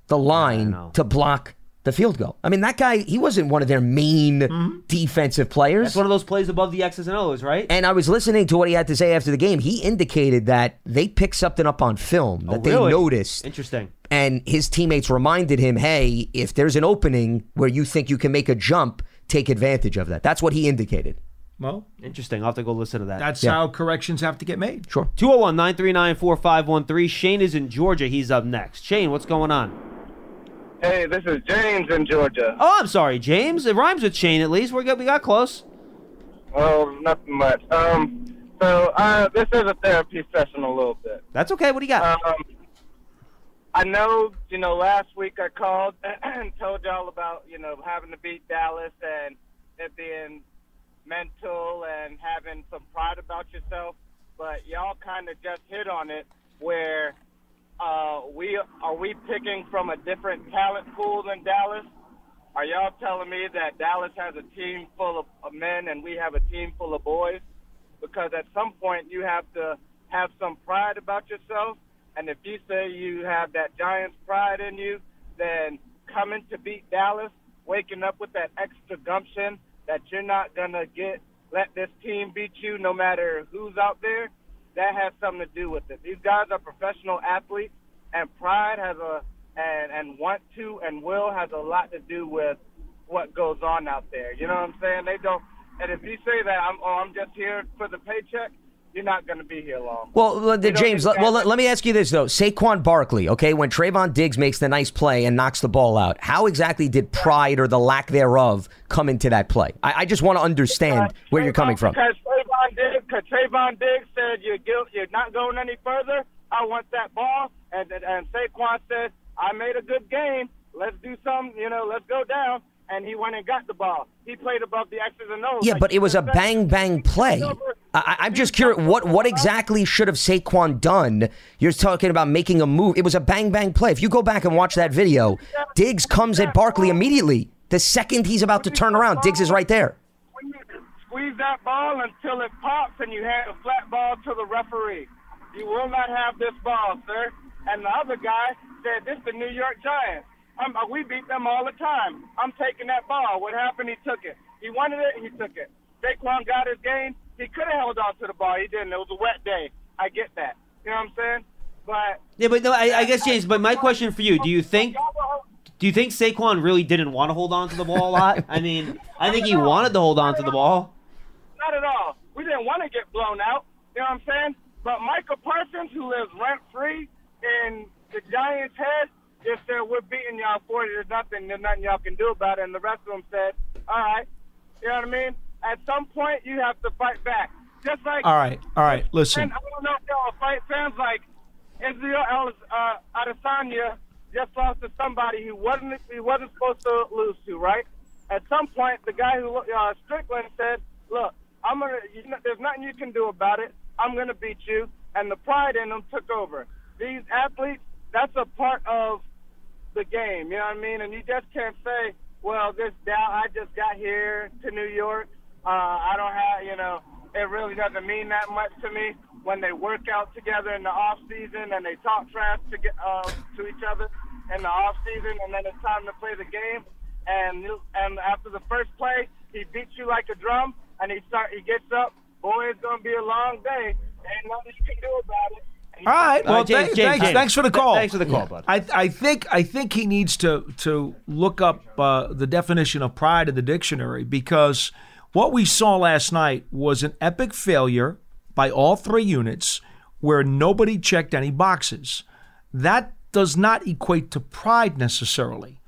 the line to block the field goal. I mean, that guy, he wasn't one of their main mm-hmm. defensive players. that's one of those plays above the X's and O's, right? and I was listening to what he had to say after the game. He indicated that they picked something up on film oh, that Oh, they noticed. Interesting. And his teammates reminded him, hey, if there's an opening where you think you can make a jump, take advantage of that. That's what he indicated. Well, Interesting. I'll have to go listen to that. that's Yeah. how corrections have to get made. Sure. 201 939 4513. Shane is in Georgia. He's up next. Shane, what's going on? Hey, this is James in Georgia. Oh, I'm sorry, James. It rhymes with Shane at least. We got, we got close. Oh, nothing much. Um, so uh, this is a therapy session a little bit. That's okay. What do you got? Um, I know, you know, last week I called and told y'all about, you know, having to beat Dallas and it being mental and having some pride about yourself. But y'all kind of just hit on it where uh, we are we picking from a different talent pool than Dallas? Are y'all telling me that Dallas has a team full of, men and we have a team full of boys? Because at some point you have to have some pride about yourself. And if you say you have that Giants pride in you, then coming to beat Dallas, waking up with that extra gumption that you're not gonna get let this team beat you no matter who's out there, that has something to do with it. These guys are professional athletes and pride has a and and want to and will has a lot to do with what goes on out there. You know what I'm saying? They don't. And if you say that I'm oh I'm just here for the paycheck, you're not going to be here long. Well, You James, let, well, let, let me ask you this, though. Saquon Barkley, okay, when Trevon Diggs makes the nice play and knocks the ball out, how exactly did pride or the lack thereof come into that play? I, I just want to understand where you're coming from. Because Trevon Diggs, cause Trevon Diggs said you're guilt, you're not going any further. I want that ball, and and, and Saquon said I made a good game. Let's do some, you know, let's go down. And he went and got the ball. He played above the X's and O's. Yeah, like but it was a bang bang play. I, I'm just curious, what what exactly should have Saquon done? You're talking about making a move. It was a bang bang play. If you go back and watch that video, Diggs comes at Barkley immediately. The second he's about to turn around, Diggs is right there. Squeeze that ball until it pops, and you hand a flat ball to the referee. You will not have this ball, sir. And the other guy said, "This the New York Giants. I'm, uh, we beat them all the time. I'm taking that ball. What happened? He took it. He wanted it. He took it. Saquon got his game. He could have held on to the ball. He didn't. It was a wet day. I get that. You know what I'm saying? But Yeah, but no, I, I guess James. But my question for you: Do you think do you think Saquon really didn't want to hold on to the ball a lot? I mean, I think he wanted to hold on to the ball. Not at all. We didn't want to get blown out. You know what I'm saying? But Micah Parsons, who lives rent free in the Giants' head, just said, We're beating y'all 40 to nothing. There's nothing y'all can do about it. And the rest of them said, All right. You know what I mean? At some point, you have to fight back. Just like. All right, all right. Listen, I don't know if y'all fight fans like Israel uh, Adesanya just lost to somebody who wasn't he wasn't supposed to lose to, right? At some point, the guy who uh, Strickland said, "Look, I'm gonna. You know, there's nothing you can do about it. I'm gonna beat you." And the pride in them took over. These athletes, that's a part of the game. You know what I mean? And you just can't say, "Well, this Dow, I just got here to New York. Uh, I don't have, you know, it really doesn't mean that much to me." When they work out together in the off season and they talk trash to get uh, to each other in the off season, and then it's time to play the game. And and after the first play, he beats you like a drum, and he start he gets up. Boy, it's gonna be a long day. Ain't nothing you can do about it. All right. Well, right, James, thank- James, thanks, James. thanks for the call. thanks for the call, bud. I, I think I think he needs to to look up uh, the definition of pride in the dictionary because what we saw last night was an epic failure by all three units where nobody checked any boxes. That does not equate to pride necessarily.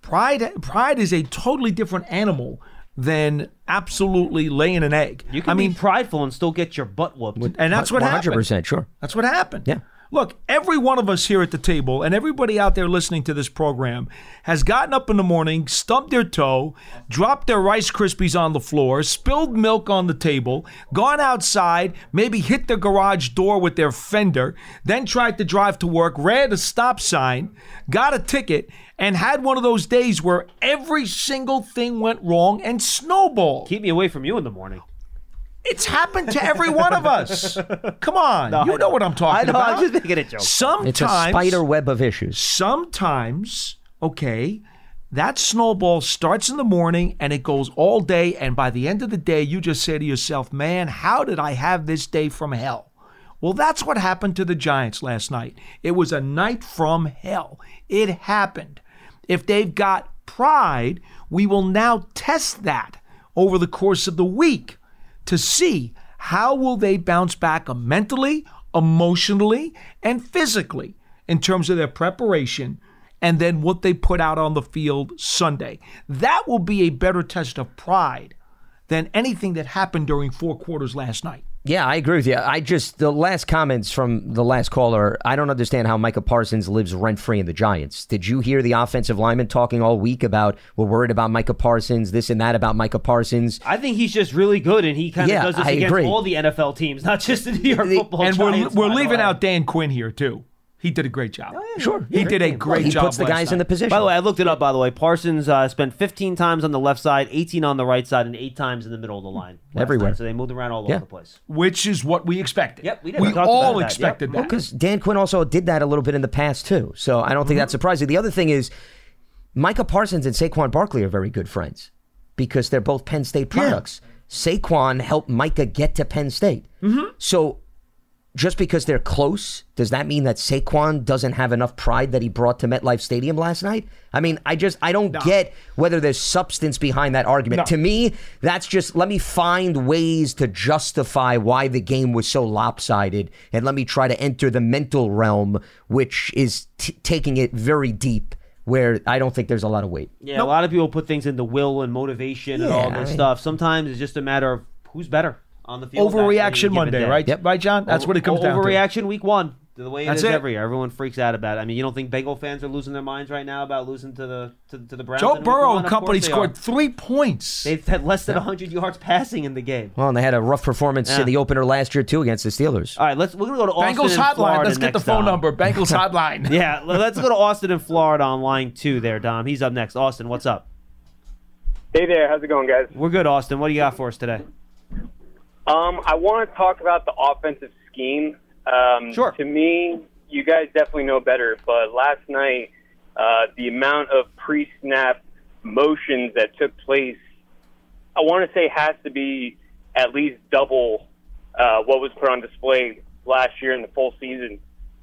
Pride pride is a totally different animal than absolutely laying an egg. You can I mean, be prideful and still get your butt whooped. and that's what happened. 100%, sure. That's what happened. Yeah. Look, every one of us here at the table and everybody out there listening to this program has gotten up in the morning, stubbed their toe, dropped their Rice Krispies on the floor, spilled milk on the table, gone outside, maybe hit the garage door with their fender, then tried to drive to work, ran a stop sign, got a ticket, and had one of those days where every single thing went wrong and snowballed. Keep me away from you in the morning. It's happened to every one of us. Come on. No, you know, know. what I'm talking I know, about. I'm just making a joke. Sometimes It's a spider web of issues. sometimes, okay, that snowball starts in the morning and it goes all day. And by the end of the day, you just say to yourself, man, how did I have this day from hell? Well, that's what happened to the Giants last night. It was a night from hell. It happened. If they've got pride, we will now test that over the course of the week. to see how will they bounce back mentally, emotionally, and physically in terms of their preparation and then what they put out on the field Sunday. That will be a better test of pride than anything that happened during four quarters last night. Yeah, I agree with you. I just the last comments from the last caller. I don't understand how Micah Parsons lives rent free in the Giants. Did you hear the offensive lineman talking all week about we're worried about Micah Parsons, this and that about Micah Parsons? I think he's just really good, and he kind of Yeah, does this I against agree. all the NFL teams, not just the New York Football and we're, we're leaving out Dan Quinn here too. He did a great job. Sure, He did a great he job. He puts the last guys in the position. By the way, I looked it up. By the way, Parsons uh, spent 15 times on the left side, 18 on the right side, and eight times in the middle of the line. Everywhere. night. So they moved around all Yeah. over the place. which is what we expected. Yep, we did. We, We all about that. expected that. Because Dan Quinn also did that a little bit in the past too. So I don't think Mm-hmm. that's surprising. The other thing is Micah Parsons and Saquon Barkley are very good friends because they're both Penn State products. Saquon helped Micah get to Penn State. Mm-hmm. So just because they're close, does that mean that Saquon doesn't have enough pride that he brought to MetLife Stadium last night? I mean, I just I don't get whether there's substance behind that argument. No. To me, that's just let me find ways to justify why the game was so lopsided, and let me try to enter the mental realm, which is t- taking it very deep, where I don't think there's a lot of weight. Yeah, a lot of people put things into will and motivation and all Yeah, this I- stuff. Sometimes it's just a matter of who's better on the field. Overreaction given Monday, day. right? Right, John? That's what it comes down to. Overreaction week one. The way it That's is it. every year. Everyone freaks out about it. I mean, you don't think Bengal fans are losing their minds right now about losing to the to, to the Browns? Joe in week Burrow one? and Of company course they scored are. three points. They've had less than 100 yards passing in the game. Well, and they had a rough performance Yeah. in the opener last year too against the Steelers. All right, let's we're gonna go to Austin Bengals and hotline. Florida Let's get the next, phone Dom. number. Bengals hotline. Yeah, l- let's go to Austin and Florida on line two there, Dom. He's up next. Austin, what's up? Hey there, how's it going, guys? We're good, Austin. What do you got for us today? Um, I want to talk about the offensive scheme. Um, Sure. To me, you guys definitely know better, but last night, uh, the amount of pre-snap motions that took place, I want to say has to be at least double uh, what was put on display last year in the full season.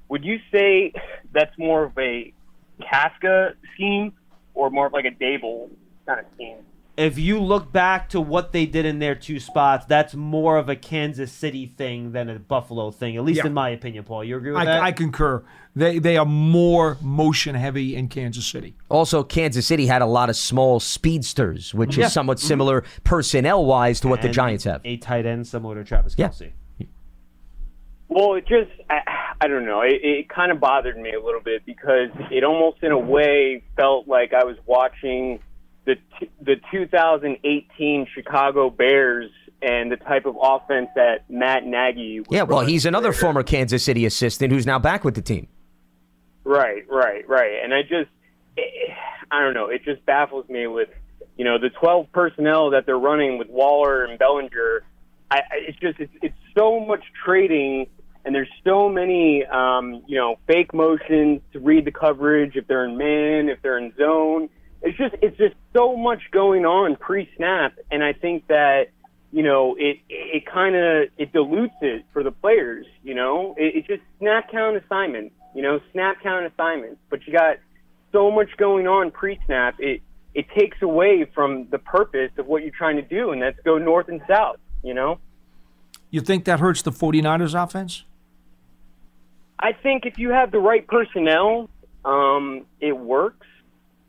Would you say that's more of a Kafka scheme or more of like a Daboll kind of scheme? If you look back to what they did in their two spots, that's more of a Kansas City thing than a Buffalo thing, at least Yeah. in my opinion, Paul. You agree with that? I, I concur. They they are more motion heavy in Kansas City. Also, Kansas City had a lot of small speedsters, which Yeah. is somewhat mm-hmm. similar personnel wise to what the Giants have. A tight end similar to Travis Kelce. Yeah. Well, it just, I, I don't know. It, it kind of bothered me a little bit because it almost, in a way, felt like I was watching the t- the 2018 Chicago Bears and the type of offense that Matt Nagy. Was Yeah, well, he's another there. former Kansas City assistant who's now back with the team. Right, right, right. And I just, eh, I don't know. It just baffles me with, you know, the 12 personnel that they're running with Waller and Bellinger. I, I it's just, it's, it's so much trading, and there's so many, um, you know, fake motions to read the coverage if they're in man, if they're in zone. It's just, it's just so much going on pre-snap, and I think that you know, it it kind of it dilutes it for the players. You know, it, it's just snap count assignments. You know, snap count assignments. But you got so much going on pre-snap. It it takes away from the purpose of what you're trying to do, and that's go north and south. You know, You think that hurts the 49ers offense? I think if you have the right personnel, um, it works.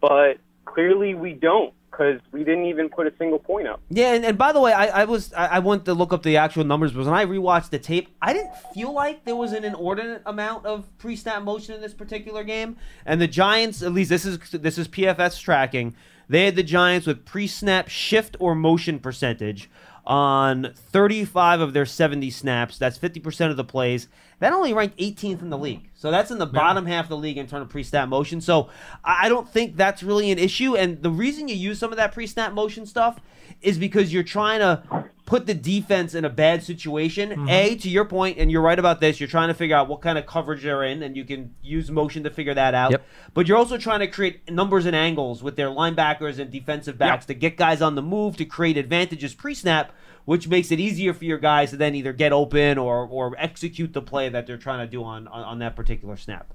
But clearly, we don't because we didn't even put a single point up. Yeah, and, and by the way, I, I was I, I went to look up the actual numbers, but when I rewatched the tape, I didn't feel like there was an inordinate amount of pre-snap motion in this particular game. And the Giants, at least this is this is PFF's tracking, they had the Giants with pre-snap shift or motion percentage on 35 of their 70 snaps. That's 50% of the plays. That only ranked 18th in the league. So that's in the bottom half of the league in terms of pre-snap motion. So I don't think that's really an issue. And the reason you use some of that pre-snap motion stuff is because you're trying to put the defense in a bad situation. Mm-hmm. A, to your point, and you're right about this, you're trying to figure out what kind of coverage they're in, and you can use motion to figure that out. Yep. But you're also trying to create numbers and angles with their linebackers and defensive backs to get guys on the move to create advantages pre-snap, which makes it easier for your guys to then either get open or or execute the play that they're trying to do on on, on that particular snap.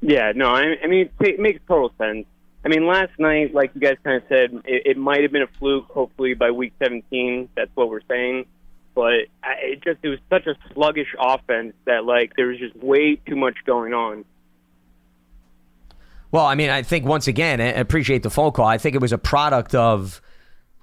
Yeah, no, I, I mean it makes total sense. I mean, last night, like you guys kind of said, it, it might have been a fluke. Hopefully, by week 17, that's what we're saying. But I, it just it was such a sluggish offense that like there was just way too much going on. Well, I mean, I think once again, I appreciate the phone call. I think it was a product of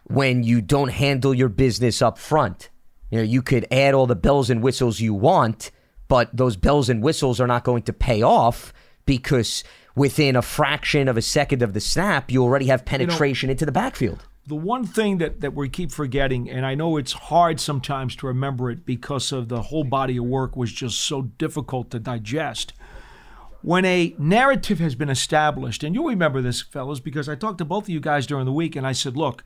when you don't handle your business up front. You know, you could add all the bells and whistles you want, but those bells and whistles are not going to pay off because within a fraction of a second of the snap, you already have penetration into the backfield. The one thing that, that we keep forgetting, and I know it's hard sometimes to remember it because of the whole body of work was just so difficult to digest. When a narrative has been established, and you'll remember this, fellas, because I talked to both of you guys during the week and I said, look,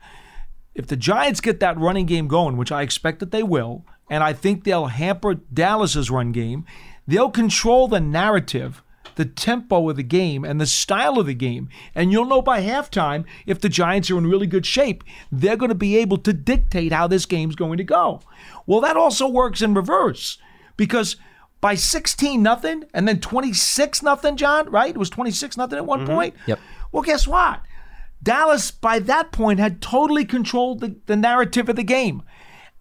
if the Giants get that running game going, which I expect that they will, and I think they'll hamper Dallas's run game, they'll control the narrative the tempo of the game and the style of the game. And you'll know by halftime if the Giants are in really good shape, they're going to be able to dictate how this game's going to go. Well, that also works in reverse because by 16 nothing and then 26 nothing, John, right? It was 26 nothing at one Mm-hmm. point. Yep. Well, guess what? Dallas, by that point, had totally controlled the, the narrative of the game.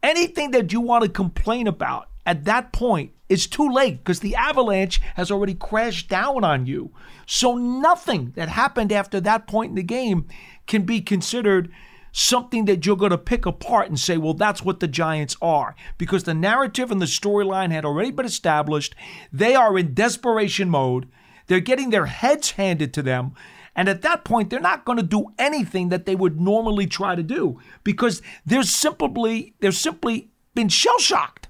Anything that you want to complain about at that point is too late because the avalanche has already crashed down on you. So nothing that happened after that point in the game can be considered something that you're going to pick apart and say, well, that's what the Giants are. Because the narrative and the storyline had already been established. They are in desperation mode. They're getting their heads handed to them. And at that point, they're not going to do anything that they would normally try to do because they're simply they're simply been shell shocked.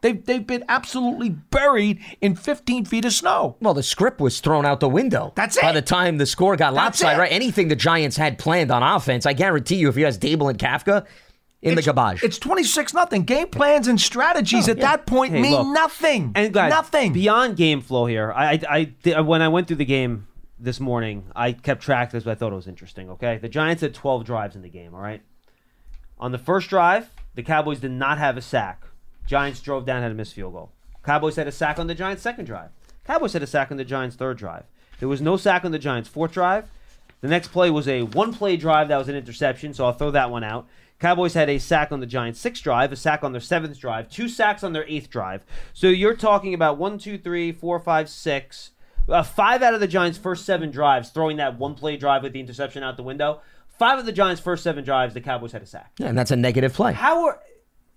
They've, they've been absolutely buried in 15 feet of snow. Well, the script was thrown out the window. That's it. By the time the score got That's lopsided, it. right? Anything the Giants had planned on offense, I guarantee you, if you ask Daboll and Kafka, in the garbage. It's 26 nothing. Game plans and strategies oh, at that point Hey, mean look, nothing. And guys, nothing. beyond game flow here. I, I, I when I went through the game this morning, I kept track of because I thought it was interesting. Okay, the Giants had 12 drives in the game. All right, on the first drive, the Cowboys did not have a sack. Giants drove down, had a missed field goal. Cowboys had a sack on the Giants' second drive. Cowboys had a sack on the Giants' third drive. There was no sack on the Giants' fourth drive. The next play was a one-play drive that was an interception, so I'll throw that one out. Cowboys had a sack on the Giants' sixth drive, a sack on their seventh drive, two sacks on their eighth drive. So you're talking about one, two, three, four, five, six, uh, five out of the Giants' first seven drives, throwing that one-play drive with the interception out the window. Five of the Giants' first seven drives, the Cowboys had a sack. Yeah, and that's a negative play. How are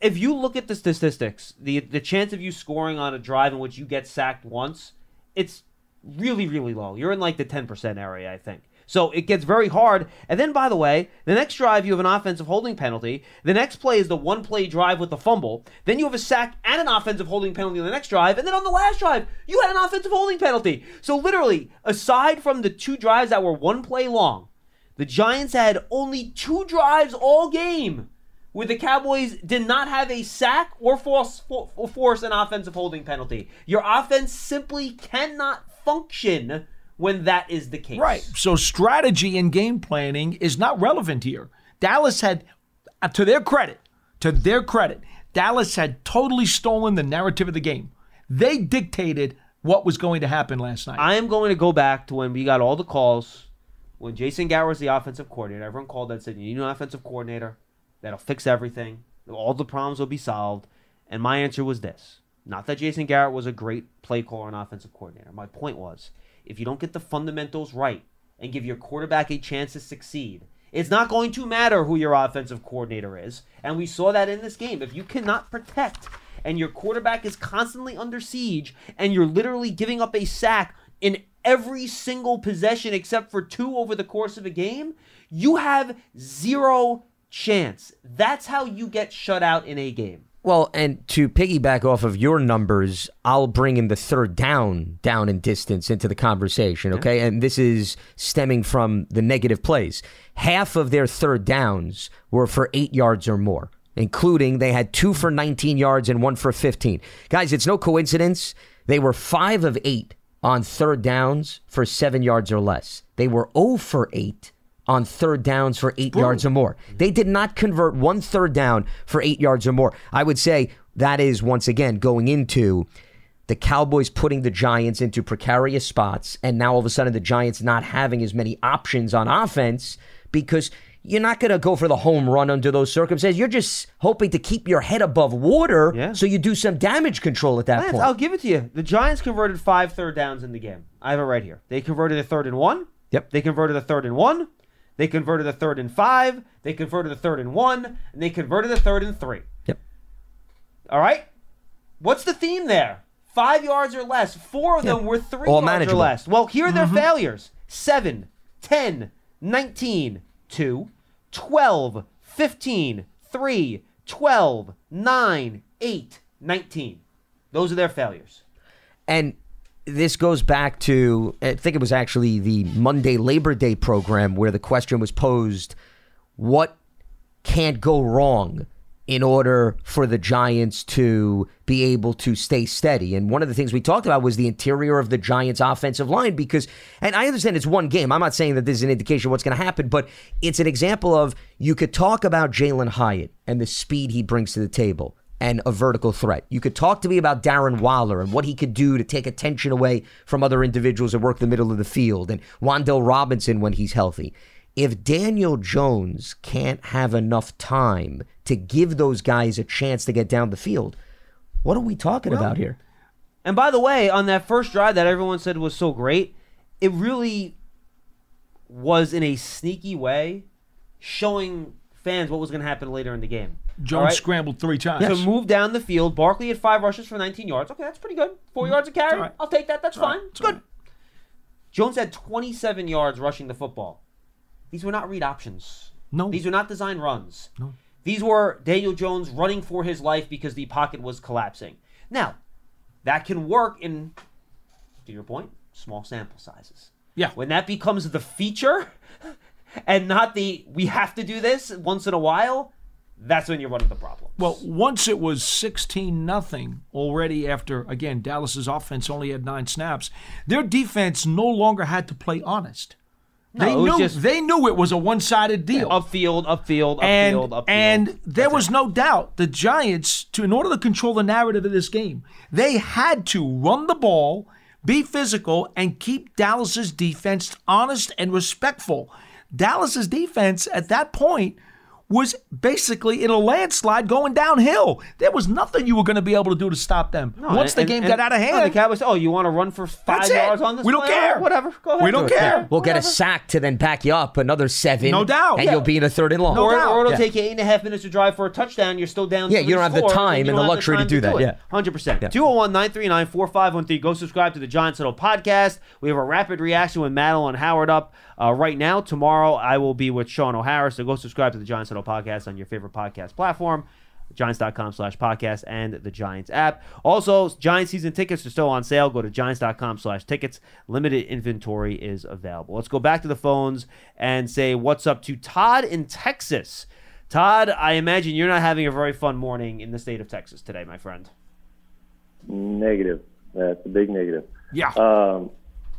if you look at the statistics, the the chance of you scoring on a drive in which you get sacked once, it's really really low. You're in like the 10% area, I think. So it gets very hard. And then by the way, the next drive you have an offensive holding penalty. The next play is the one play drive with the fumble. Then you have a sack and an offensive holding penalty on the next drive. And then on the last drive, you had an offensive holding penalty. So literally, aside from the two drives that were one play long, the Giants had only two drives all game where the Cowboys did not have a sack or force, or force an offensive holding penalty. Your offense simply cannot function when that is the case. Right. So strategy and game planning is not relevant here. Dallas had, uh, to their credit, to their credit, Dallas had totally stolen the narrative of the game. They dictated what was going to happen last night. I am going to go back to when we got all the calls when Jason Garrett was the offensive coordinator. Everyone called that and said, You need an offensive coordinator that'll fix everything. All the problems will be solved. And my answer was this. Not that Jason Garrett was a great play caller and offensive coordinator. My point was if you don't get the fundamentals right and give your quarterback a chance to succeed, it's not going to matter who your offensive coordinator is. And we saw that in this game. If you cannot protect and your quarterback is constantly under siege and you're literally giving up a sack in every single possession except for two over the course of a game, you have zero chance. That's how you get shut out in a game. Well, and to piggyback off of your numbers, I'll bring in the third down down in distance into the conversation, okay? And this is stemming from the negative plays. Half of their third downs were for 8 yards or more, including they had 2 for 19 yards and 1 for 15. Guys, it's no coincidence they were 5 of 8 on third downs for 7 yards or less. They were 0 for 8 on third downs for eight yards or more. They did not convert one third down for eight yards or more. I would say that is once again going into the Cowboys putting the Giants into precarious spots, and now all of a sudden the Giants not having as many options on offense because you're not going to go for the home run under those circumstances. You're just hoping to keep your head above water Yeah. so you do some damage control at that Lance, point. I'll give it to you. The Giants converted five third downs in the game. I have it right here. They converted a third and one. Yep. They converted a third and one. They converted a third and five. They converted a third and one. And they converted a third and three. Yep. All right. What's the theme there? Five yards or less. Four of them were three All yards manageable. or less. Well, here are their mm-hmm. failures 7, 10, 19, 2, 12, 15, 3, 12, 9, 8, 19. Those are their failures. And this goes back to, I think it was actually the Monday Labor Day program where the question was posed what can't go wrong in order for the Giants to be able to stay steady. And one of the things we talked about was the interior of the Giants' offensive line because, and I understand it's one game. I'm not saying that this is an indication of what's going to happen, but it's an example of you could talk about Jalin Hyatt and the speed he brings to the table and a vertical threat. You could talk to me about Darren Waller and what he could do to take attention away from other individuals and work the middle of the field, and Wan'Dale Robinson when he's healthy. If Daniel Jones can't have enough time to give those guys a chance to get down the field, what are we talking about here? And by the way, on that first drive that everyone said was so great, it really was in a sneaky way showing fans what was going to happen later in the game. Jones right? scrambled three times. To move down the field, Barkley had five rushes for 19 yards. Okay, that's pretty good. 4 mm-hmm. yards a carry. right. I'll take that. That's right. fine. It's good. Jones had 27 yards rushing the football. These were not read options. No. These were not design runs. No. These were Daniel Jones running for his life because the pocket was collapsing. Now, that can work in, to your point, small sample sizes. Yeah. When that becomes the feature and not the we have to do this once in a while, that's when you're running the problem. Well, once it was 16 nothing already after again Dallas's offense only had 9 snaps. Their defense no longer had to play honest. No, they knew just- they knew it was a one-sided deal. Upfield, upfield, upfield, and upfield. and there was no doubt the Giants to in order to control the narrative of this game, they had to run the ball, be physical and keep Dallas's defense honest and respectful. Dallas's defense at that point was basically in a landslide going downhill. There was nothing you were going to be able to do to stop them. No, Once the game and- got out of no, hand, the Cowboys. Oh, you want to run for five yards on this? We don't play? care. Whatever. Go ahead. We don't Do it. care. We'll get a sack to then back you up another seven. No doubt. And Yeah. you'll be in a third and long. No or, doubt. or it'll Yeah. take you eight and a half minutes to drive for a touchdown. You're still down. Yeah, you don't have the time you and don't the have luxury to do that, yeah. hundred percent. Yeah. 201 939 4513. Go subscribe to the Giants Huddle podcast. We have a rapid reaction with Madeline Howard up uh, right now. Tomorrow I will be with Shaun O'Hara. So go subscribe to the Giants Huddle podcast on your favorite podcast platform. Giants.com slash podcast and the Giants app. Also, Giants season tickets are still on sale. Go to Giants.com slash tickets. Limited inventory is available. Let's go back to the phones and say what's up to Todd in Texas. Todd, I imagine you're not having a very fun morning in the state of Texas today, my friend. Negative. That's a big negative. yeah. Um,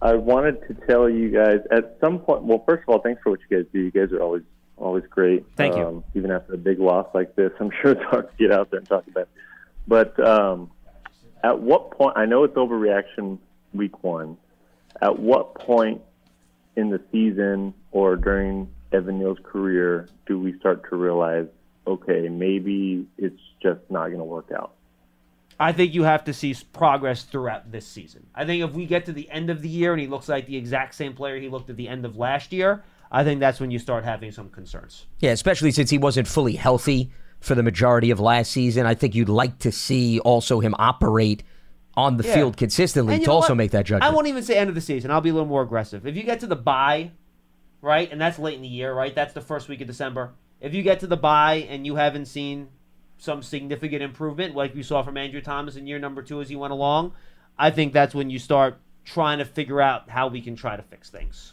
I wanted to tell you guys at some point. Well, first of all, thanks for what you guys do. You guys are always always great. Thank you. Um, even after a big loss like this, I'm sure it's hard to get out there and talk about. It. But um, at what point? I know it's overreaction week one. At what point in the season or during Evan Neal's career do we start to realize, okay, maybe it's just not going to work out? I think you have to see progress throughout this season. I think if we get to the end of the year and he looks like the exact same player he looked at the end of last year, I think that's when you start having some concerns. Yeah, especially since he wasn't fully healthy for the majority of last season. I think you'd like to see also him operate on the Yeah. field consistently to also what? make that judgment. I won't even say end of the season. I'll be a little more aggressive. If you get to the bye, right, and that's late in the year, right? That's the first week of December. If you get to the bye and you haven't seen some significant improvement, like we saw from Andrew Thomas in year number two as he went along, I think that's when you start trying to figure out how we can try to fix things.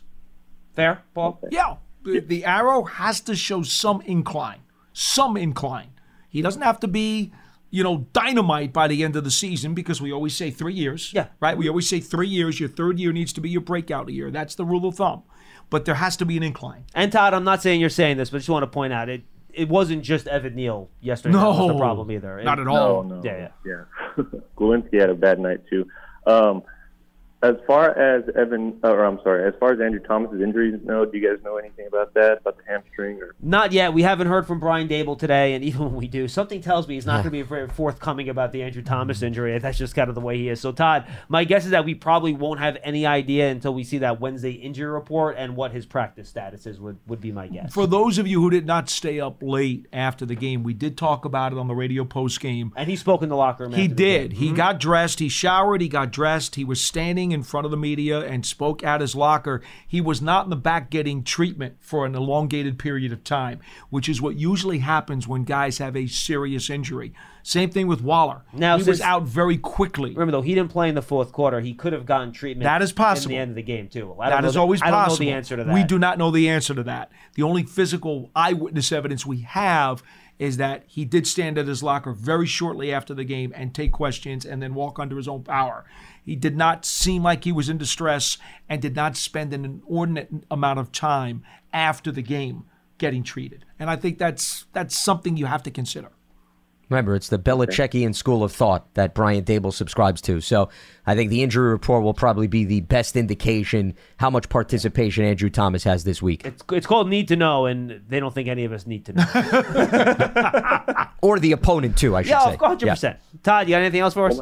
Fair, Paul? Yeah, the, the arrow has to show some incline, some incline. He doesn't have to be, you know, dynamite by the end of the season because we always say three years. Yeah. Right? We always say three years. Your third year needs to be your breakout year. That's the rule of thumb. But there has to be an incline. And Todd, I'm not saying you're saying this, but I just want to point out it. It wasn't just Evan Neal yesterday. that was No. the problem either. It- Not at all. No, no. Yeah, yeah. yeah. Glowinski had a bad night too. Um, as far as Evan, or I'm sorry, as far as Andrew Thomas's injuries, no, do you guys know anything about that, about the hamstring or? Not yet. We haven't heard from Brian Daboll today, and even when we do, something tells me he's not going to be very forthcoming about the Andrew Thomas injury. That's just kind of the way he is. So, Todd, my guess is that we probably won't have any idea until we see that Wednesday injury report and what his practice status is. Would would be my guess. For those of you who did not stay up late after the game, we did talk about it on the radio post game. And he spoke in the locker room. He did. game. He Mhm. got dressed. He showered. He got dressed. He was standing in front of the media and spoke at his locker. He was not in the back getting treatment for an elongated period of time, which is what usually happens when guys have a serious injury. Same thing with Waller. Now, he was out very quickly. Remember though, he didn't play in the fourth quarter. He could have gotten treatment. That is possible. in the end of the game too. That the- always I possible. know the answer to that. We do not know the answer to that. The only physical eyewitness evidence we have is that he did stand at his locker very shortly after the game and take questions and then walk under his own power. He did not seem like he was in distress and did not spend an inordinate amount of time after the game getting treated. And I think that's that's something you have to consider. Remember, it's the Belichickian school of thought that Brian Daboll subscribes to. So I think the injury report will probably be the best indication how much participation Andrew Thomas has this week. It's, it's called need to know, and they don't think any of us need to know. or the opponent, too, I should yeah, say. of hundred percent. Todd, you got anything else for us?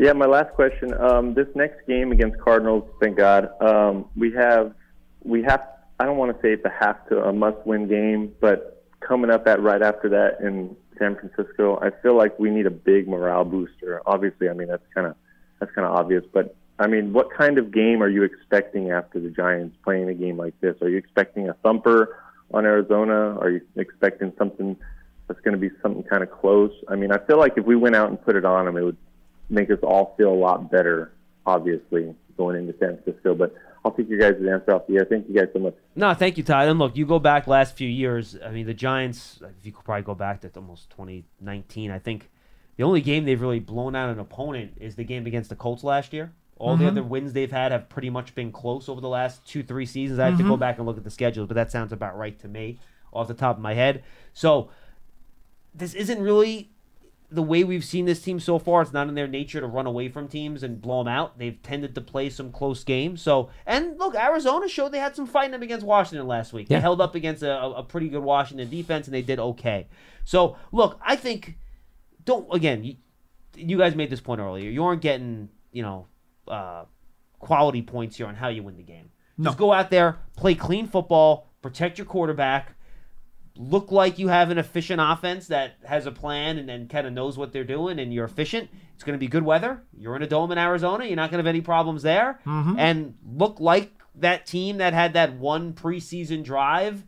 Yeah, my last question. Um, this next game against Cardinals, thank God, um, we have we have. I don't want to say it's a have to a must win game, but coming up at right after that in San Francisco, I feel like we need a big morale booster. Obviously, I mean that's kind of that's kind of obvious, but I mean, what kind of game are you expecting after the Giants playing a game like this? Are you expecting a thumper on Arizona? Are you expecting something that's going to be something kind of close? I mean, I feel like if we went out and put it on them, it would make us all feel a lot better, obviously, going into San Francisco. But I'll take your guys' answer off the air. Thank you guys so much. No, thank you, Todd. And look, you go back last few years. I mean, the Giants. If you could probably go back to almost 2019, I think the only game they've really blown out an opponent is the game against the Colts last year. All the Mhm. other wins they've had have pretty much been close over the last two, three seasons. I have to go Mhm. back and look at the schedules, but that sounds about right to me off the top of my head. So this isn't really the way we've seen this team so far. It's not in their nature to run away from teams and blow them out. They've tended to play some close games. So, and look, Arizona showed they had some fighting them against Washington last week. Yeah. They held up against a, a pretty good Washington defense, and they did okay. So, look, I think don't again. You, you guys made this point earlier. You aren't getting you know uh, quality points here on how you win the game. Just go out there, play clean football, protect your quarterback, look like you have an efficient offense that has a plan and, and kind of knows what they're doing and you're efficient. It's going to be good weather. You're in a dome in Arizona. You're not going to have any problems there. Mhm. And look like that team that had that one preseason drive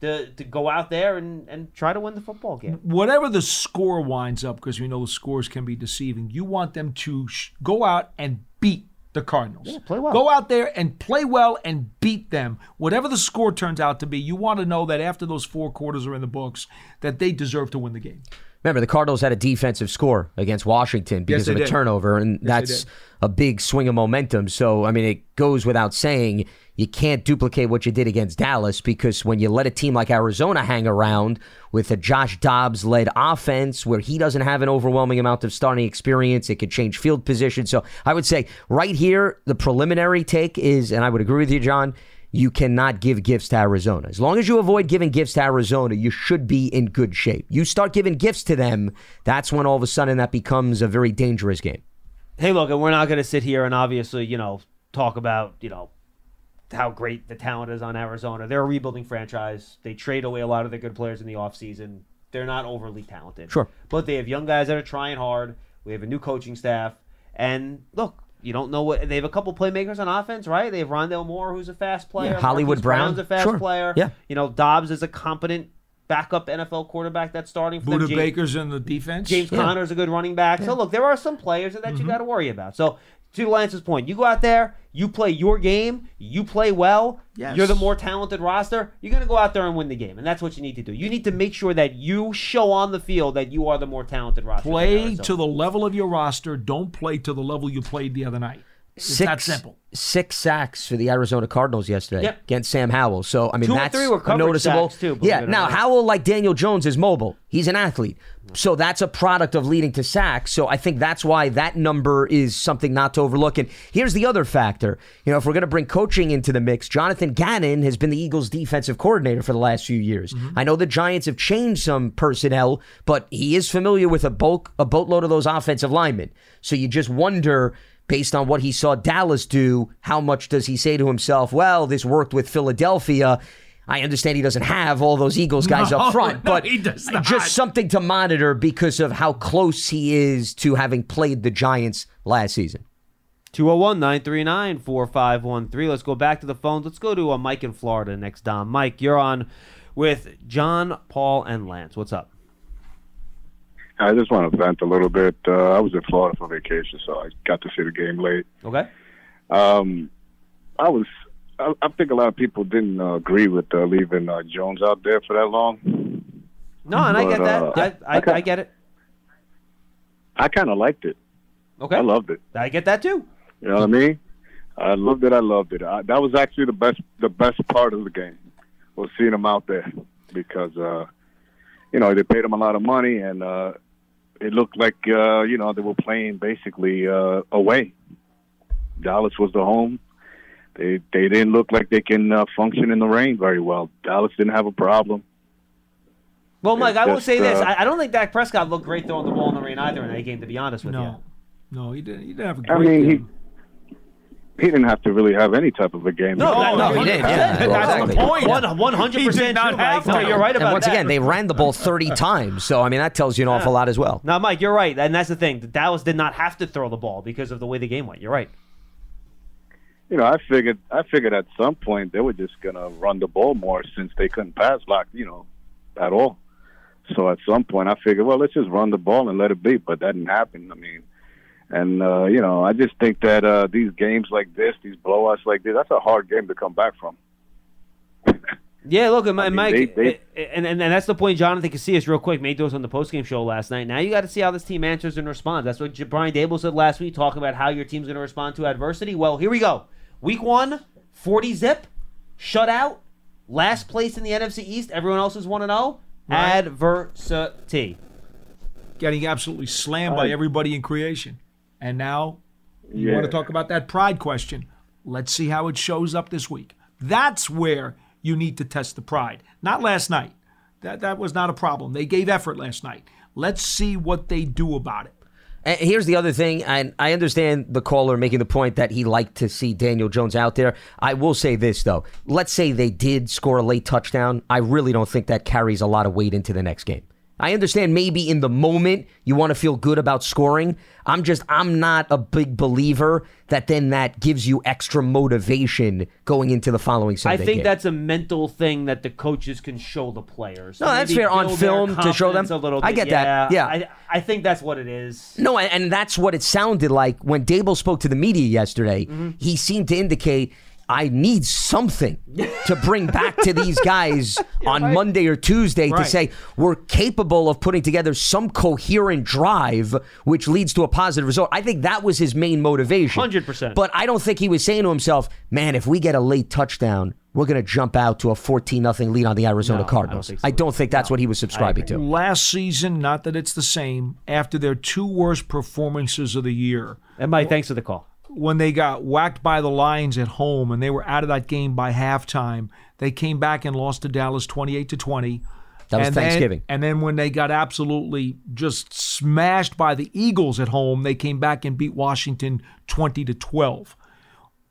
to, to go out there and, and try to win the football game. whatever the score winds up, because we know the scores can be deceiving, you want them to sh- go out and beat the Cardinals. Yeah, play well. Go out there and play well and beat them. Whatever the score turns out to be, you want to know that after those four quarters are in the books, that they deserve to win the game. Remember, the Cardinals had a defensive score against Washington because they of a did. turnover, and Yes, that's a big swing of momentum. So, I mean, it goes without saying you can't duplicate what you did against Dallas because when you let a team like Arizona hang around with a Josh Dobbs led offense where he doesn't have an overwhelming amount of starting experience, it could change field position. So, I would say right here, the preliminary take is, and I would agree with you, John. You cannot give gifts to Arizona. As long as you avoid giving gifts to Arizona, you should be in good shape. You start giving gifts to them, that's when all of a sudden that becomes a very dangerous game. hey, look, we're not going to sit here and obviously, you know, talk about, you know, how great the talent is on Arizona. They're a rebuilding franchise. They trade away a lot of the good players in the offseason. They're not overly talented. Sure. But they have young guys that are trying hard. We have a new coaching staff. And look, you don't know what they have a couple playmakers on offense, right? They have Rondale Moore, who's a fast player. Yeah, Hollywood Marquise Brown. Brown's a fast Sure. player. Yeah. You know, Dobbs is a competent backup NFL quarterback that's starting for them. Budda James- Baker's in the defense. James Conner's a good running back. So look, there are some players that Mm-hmm. you got to worry about. So to Lance's point, you go out there, you play your game, you play well. Yes. You're the more talented roster. You're going to go out there and win the game, and that's what you need to do. You need to make sure that you show on the field that you are the more talented roster. Play to the level of your roster. Don't play to the level you played the other night. It's that simple. Six sacks for the Arizona Cardinals yesterday Yep. against Sam Howell. So I mean Two that's three were coverage noticeable. too, yeah. Now not. Howell, like Daniel Jones, is mobile. He's an athlete. So that's a product of leading to sacks. So I think that's why that number is something not to overlook. And here's the other factor. You know, if we're going to bring coaching into the mix, Jonathan Gannon has been the Eagles' defensive coordinator for the last few years. Mm-hmm. I know the Giants have changed some personnel, but he is familiar with a bulk, a boatload of those offensive linemen. So you just wonder based on what he saw Dallas do, how much does he say to himself, well, this worked with Philadelphia? I understand he doesn't have all those Eagles guys No, up front, no, but he does not. just something to monitor because of how close he is to having played the Giants last season. 201 939 4513. Let's go back to the phones. Let's go to uh, Mike in Florida next, Dom. Mike, you're on with John, Paul, and Lance. What's up? I just want to vent a little bit. Uh, I was in Florida for vacation, so I got to see the game late. Okay. Um, I was. I, I think a lot of people didn't uh, agree with uh, leaving uh, Jones out there for that long. No, and I get that. uh, I, I, okay. I get it. I kind of liked it. Okay. I loved it. I get that too. You know what I mean? I loved it. I loved it. I, that was actually the best. The best part of the game was seeing him out there because uh, you know they paid him a lot of money and uh, it looked like uh, you know they were playing basically uh, away. Dallas was the home. They they didn't look like they can uh, function in the rain very well. Dallas didn't have a problem. Well, Mike, I will just, say this. uh, I, I don't think Dak Prescott looked great throwing the ball in the rain either in that game, to be honest with you. No, no, he didn't. He didn't have a I great mean, game. he he didn't have to really have any type of a game. No, Because- no, he didn't. Yeah, That's the point. 100% He not have No, you're right about and once that. again, they ran the ball 30 times. So, I mean, that tells you an awful lot as well. Now, Mike, you're right, and that's the thing. The Dallas did not have to throw the ball because of the way the game went. You're right. you know, I figured I figured at some point they were just gonna run the ball more since they couldn't pass block, you know, at all. So at some point I figured, well, let's just run the ball and let it be. But that didn't happen. I mean, and uh, you know, I just think that uh, these games like this, these blowouts like this, that's a hard game to come back from. Yeah, look, and, mean, Mike, they- they- and, and and that's the point. Jonathan Casillas, real quick, made those on the postgame show last night. Now you got to see how this team answers and responds. That's what Brian Daboll said last week, talking about how your team's going to respond to adversity. Well, here we go. Week one, 40 zip, shutout, last place in the NFC East. Everyone else is one and zero. Right. Adversity. Getting absolutely slammed by everybody in creation. And now you Yeah. want to talk about that pride question. Let's see how it shows up this week. That's where you need to test the pride. Not last night. That that was not a problem. They gave effort last night. Let's see what they do about it. And here's the other thing, and I understand the caller making the point that he liked to see Daniel Jones out there. I will say this though: let's say they did score a late touchdown. I really don't think that carries a lot of weight into the next game. I understand maybe in the moment you want to feel good about scoring. I'm just I'm not a big believer that then that gives you extra motivation going into the following I think game. that's a mental thing that the coaches can show the players. No, that's fair. On film to show them. A little I bit. get that. Yeah. I, I think that's what it is. No, and, and that's what it sounded like when Daboll spoke to the media yesterday. Mm-hmm. He seemed to indicate, I need something to bring back to these guys on Monday or Tuesday to say we're capable of putting together some coherent drive which leads to a positive result. I think that was his main motivation. 100%. But I don't think he was saying to himself, man, if we get a late touchdown, we're going to jump out to a 14 nothing lead on the Arizona No, I don't Cardinals. think I don't think that's what he was subscribing to. Last season, not that it's the same, after their two worst performances of the year, And Mike, thanks for the call. When they got whacked by the Lions at home and they were out of that game by halftime, they came back and lost to Dallas 28 to 20. That was And then- Thanksgiving. and then when they got absolutely just smashed by the Eagles at home, they came back and beat Washington 20 to 12.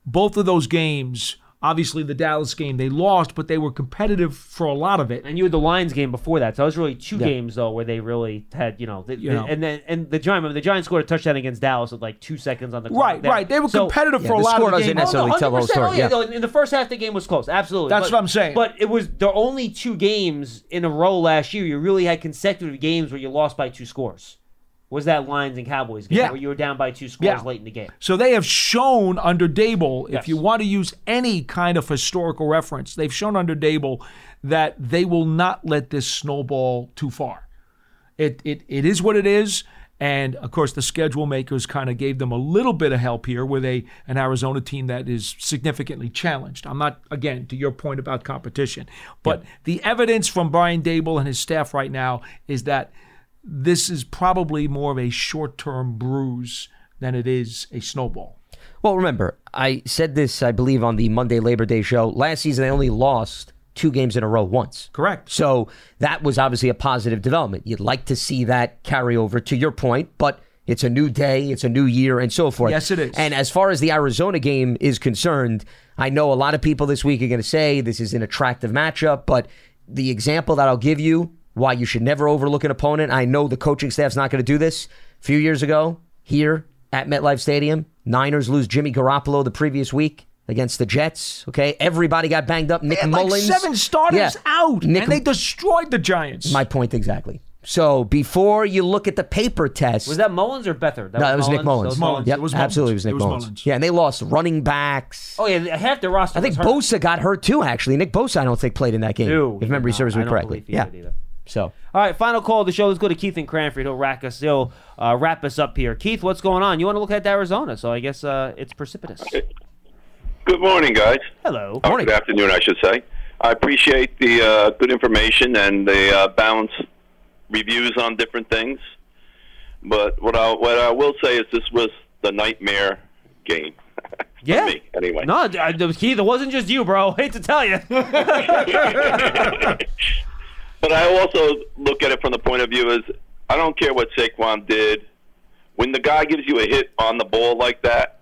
Both of those games, obviously the Dallas game they lost, but they were competitive for a lot of it. And you had the Lions game before that, so that was really two Yeah. games though where they really had you know, the, You know. and then and the Giants. The Giants scored a touchdown against Dallas with like two seconds on the clock. Right, there. right. They were So- competitive Yeah, for a lot score of the doesn't game. necessarily Oh, no, tell the whole story. Oh, Yeah. yeah. In the first half, the game was close. Absolutely. That's But- what I'm saying. But it was the only two games in a row last year. You really had consecutive games where you lost by two scores. Was that Lions and Cowboys game Yeah. where you were down by two scores Yeah. late in the game? So they have shown under Daboll, Yes. if you want to use any kind of historical reference, they've shown under Daboll that they will not let this snowball too far. It it, it is what it is, And of course, the schedule makers kind of gave them a little bit of help here with a an Arizona team that is significantly challenged. I'm not again to your point about competition, but the evidence from Brian Daboll and his staff right now is that this is probably more of a short-term bruise than it is a snowball. Well, remember, I said this, I believe, on the Monday Labor Day show. Last season, they only lost two games in a row once. Correct. So that was obviously a positive development. You'd like to see that carry over to your point, but it's a new day, it's a new year, and so forth. Yes, it is. And as far as the Arizona game is concerned, I know a lot of people this week are going to say this is an attractive matchup, but the example that I'll give you why you should never overlook an opponent, I know the coaching staff's not going to do this. A few years ago, here at MetLife Stadium, Niners lose Jimmy Garoppolo the previous week against the Jets. Okay, everybody got banged up. Nick They had like Mullens, seven starters Yeah. out, Nick- and they destroyed the Giants. My point exactly. So before you look at the paper test, Was that Mullens or Beathard? no, it was Nick Mullens. That Mullens. Yep, It was Mullens. absolutely, it was Nick It was Mullens. Mullens. Yeah, and they lost running backs. Oh yeah, half the roster. I think was hurt. Bosa got hurt too. Actually, Nick Bosa, I don't think played in that game. No, if memory did not. serves me I don't correctly. believe he Yeah. did either. So All right, final call of the show. Let's go to Keith and Cranford. He'll rack us. He'll uh, wrap us up here. Keith, what's going on? You want to look at Arizona? So I guess uh, it's precipitous. Good morning, guys. Hello. Oh, good afternoon, I should say. I appreciate the uh, good information and the uh, balanced reviews on different things. But what I what I will say is this was the nightmare game. Yeah. me, anyway. No, I- Keith. It wasn't just you, bro. I hate to tell you. But I also look at it from the point of view is I don't care what Saquon did. When the guy gives you a hit on the ball like that,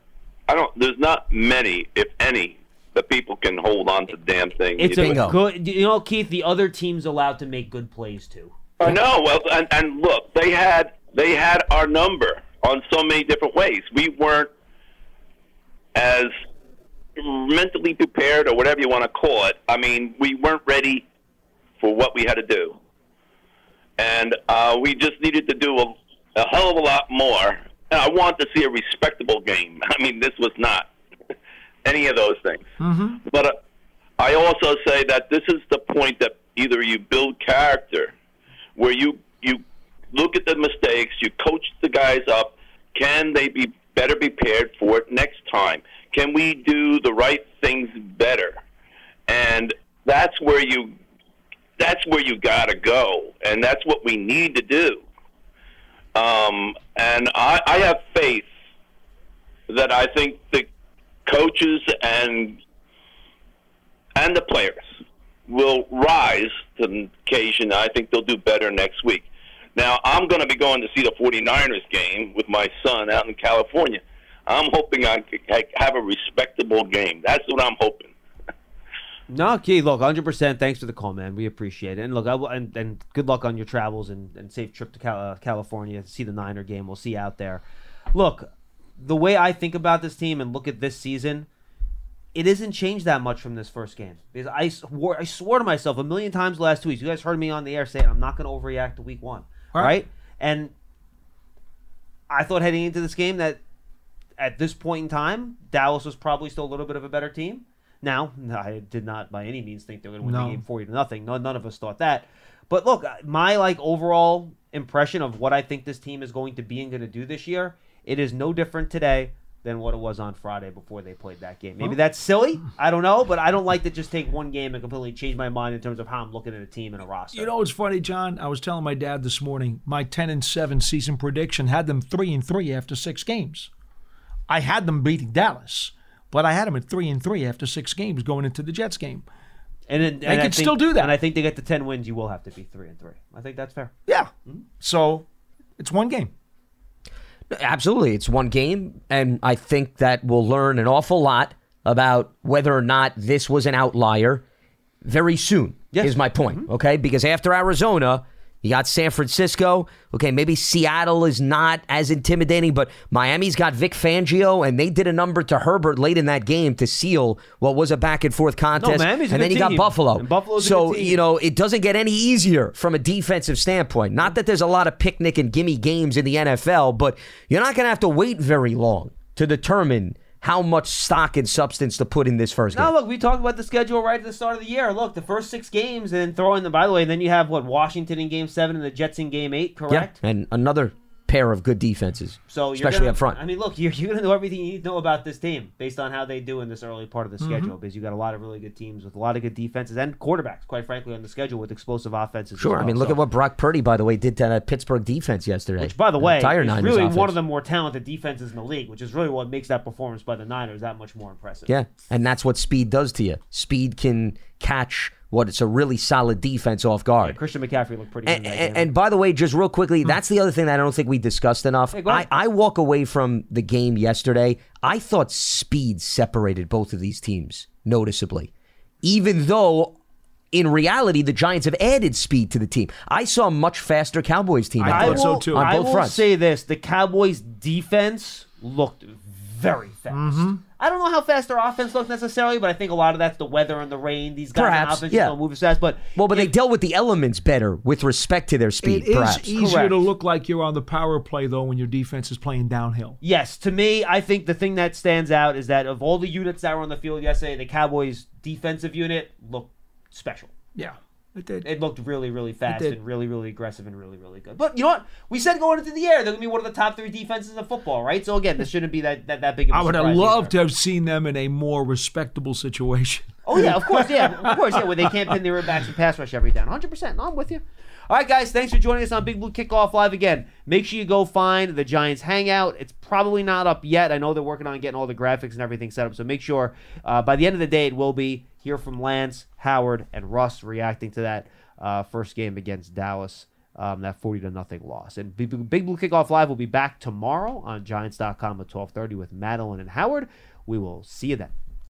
I don't. There's not many, if any, that people can hold on to the damn thing. It's You a know? good. You know, Keith. The other team's allowed to make good plays too. I know. Well, and, and look, they had they had our number on so many different ways. We weren't as mentally prepared, or whatever you want to call it. I mean, we weren't ready for what we had to do, and uh, we just needed to do a, a hell of a lot more. And I want to see a respectable game. I mean, this was not any of those things. Mm-hmm. But uh, I also say that this is the point that either you build character, where you you look at the mistakes, you coach the guys up. Can they be better prepared for it next time? Can we do the right things better? And that's where you that's where you got to go, and that's what we need to do. Um, and I, I have faith that I think the coaches and and the players will rise to the occasion. I think they'll do better next week. Now, I'm going to be going to see the 49ers game with my son out in California. I'm hoping I have a respectable game. That's what I'm hoping. No, Keith. Look, hundred percent. Thanks for the call, man. We appreciate it. And look, I, will- and, and good luck on your travels and, and safe trip to Cal- uh, California to see the Niner game. We'll see you out there. Look, the way I think about this team and look at this season, it isn't changed that much from this first game. Because I swore, I swore to myself a million times last two weeks. You guys heard me on the air saying I'm not going to overreact to week one, Right. right? And I thought heading into this game that at this point in time, Dallas was probably still a little bit of a better team. Now, I did not by any means think they were going to win No. the game forty to nothing. No, none of us thought that. But look, uh, my like overall impression of what I think this team is going to be and going to do this year, it is no different today than what it was on Friday before they played that game. Maybe Well- that's silly. I don't know, but I don't like to just take one game and completely change my mind in terms of how I'm looking at a team and a roster. You know what's funny, John? I was telling my dad this morning. My ten and seven season prediction had them three and three after six games. I had them beating Dallas, but I had them at three and three after six games going into the Jets game. and, it, They and I could think- still do that. And I think to get the ten wins, you will have to be three and three. I think that's fair. Yeah. Mm-hmm. So it's one game. Absolutely. It's one game, and I think that we'll learn an awful lot about whether or not this was an outlier very soon, is my point. Mm-hmm. Okay? Because after Arizona, you got San Francisco. Okay, maybe Seattle is not as intimidating, but Miami's got Vic Fangio, and they did a number to Herbert late in that game to seal what was a back and forth contest. Miami's a and then you got. Buffalo. And Buffalo's so, you know, it doesn't get any easier from a defensive standpoint. Not that there's a lot of picnic and gimme games in the NFL, but you're not going to have to wait very long to determine how much stock and substance to put in this first game. No, look, we talked about the schedule right at the start of the year. Look, the first six games, and then throw in the. By the way, then you have what Washington in Game Seven and the Jets in Game Eight. Correct. Yeah, and another pair of good defenses, So you're especially gonna, up front. I mean, look, you're, you're going to know everything you need to know about this team based on how they do in this early part of the Mm-hmm. schedule. Because you got a lot of really good teams with a lot of good defenses and quarterbacks, quite frankly, on the schedule with explosive offenses. as Sure. I mean, look So- at what Brock Purdy, by the way, did to that Pittsburgh defense yesterday. Which, by the way, entire is really offense. one of the more talented defenses in the league, which is really what makes that performance by the Niners that much more impressive. Yeah, and that's what speed does to you. Speed can catch what it's a really solid defense off guard. Christian McCaffrey looked pretty good. And, in that and, game. and by the way, just real quickly, that's the other thing that I don't think we discussed enough. Hey, I. I walk away from the game yesterday. I thought speed separated both of these teams noticeably, even though. In reality, the Giants have added speed to the team. I saw a much faster Cowboys team. I thought, will, On I will fronts. say this: the Cowboys' defense looked very fast. Mm-hmm. I don't know how fast their offense looks necessarily, but I think a lot of that's the weather and the rain. These guys on Perhaps, offense yeah. don't move as fast. But well, but they dealt with the elements better with respect to their speed. It is perhaps easier to look like you're on the power play though when your defense is playing downhill. Yes, to me, I think the thing that stands out is that of all the units that were on the field yesterday, the Cowboys' defensive unit looked special. Yeah, it did. It looked really, really fast and really, really aggressive and really, really good. But you know what? We said going into the air, they're going to be one of the top three defenses in football, right? So again, this shouldn't be that that, that big of a I would have loved either. to have seen them in a more respectable situation. Oh yeah, of course, yeah, of course, yeah. Where they can't pin their backs and pass rush every down. 100. percent I'm with you. All right, guys, thanks for joining us on Big Blue Kickoff Live again. Make sure you go find the Giants Hangout. It's probably not up yet. I know they're working on getting all the graphics and everything set up. So make sure uh, by the end of the day it will be. Hear from Lance, Howard, and Russ reacting to that uh, first game against Dallas. Um, that 40 to nothing loss. And Big Blue Kickoff Live will be back tomorrow on Giants.com at 12:30 with Madeline and Howard. We will see you then.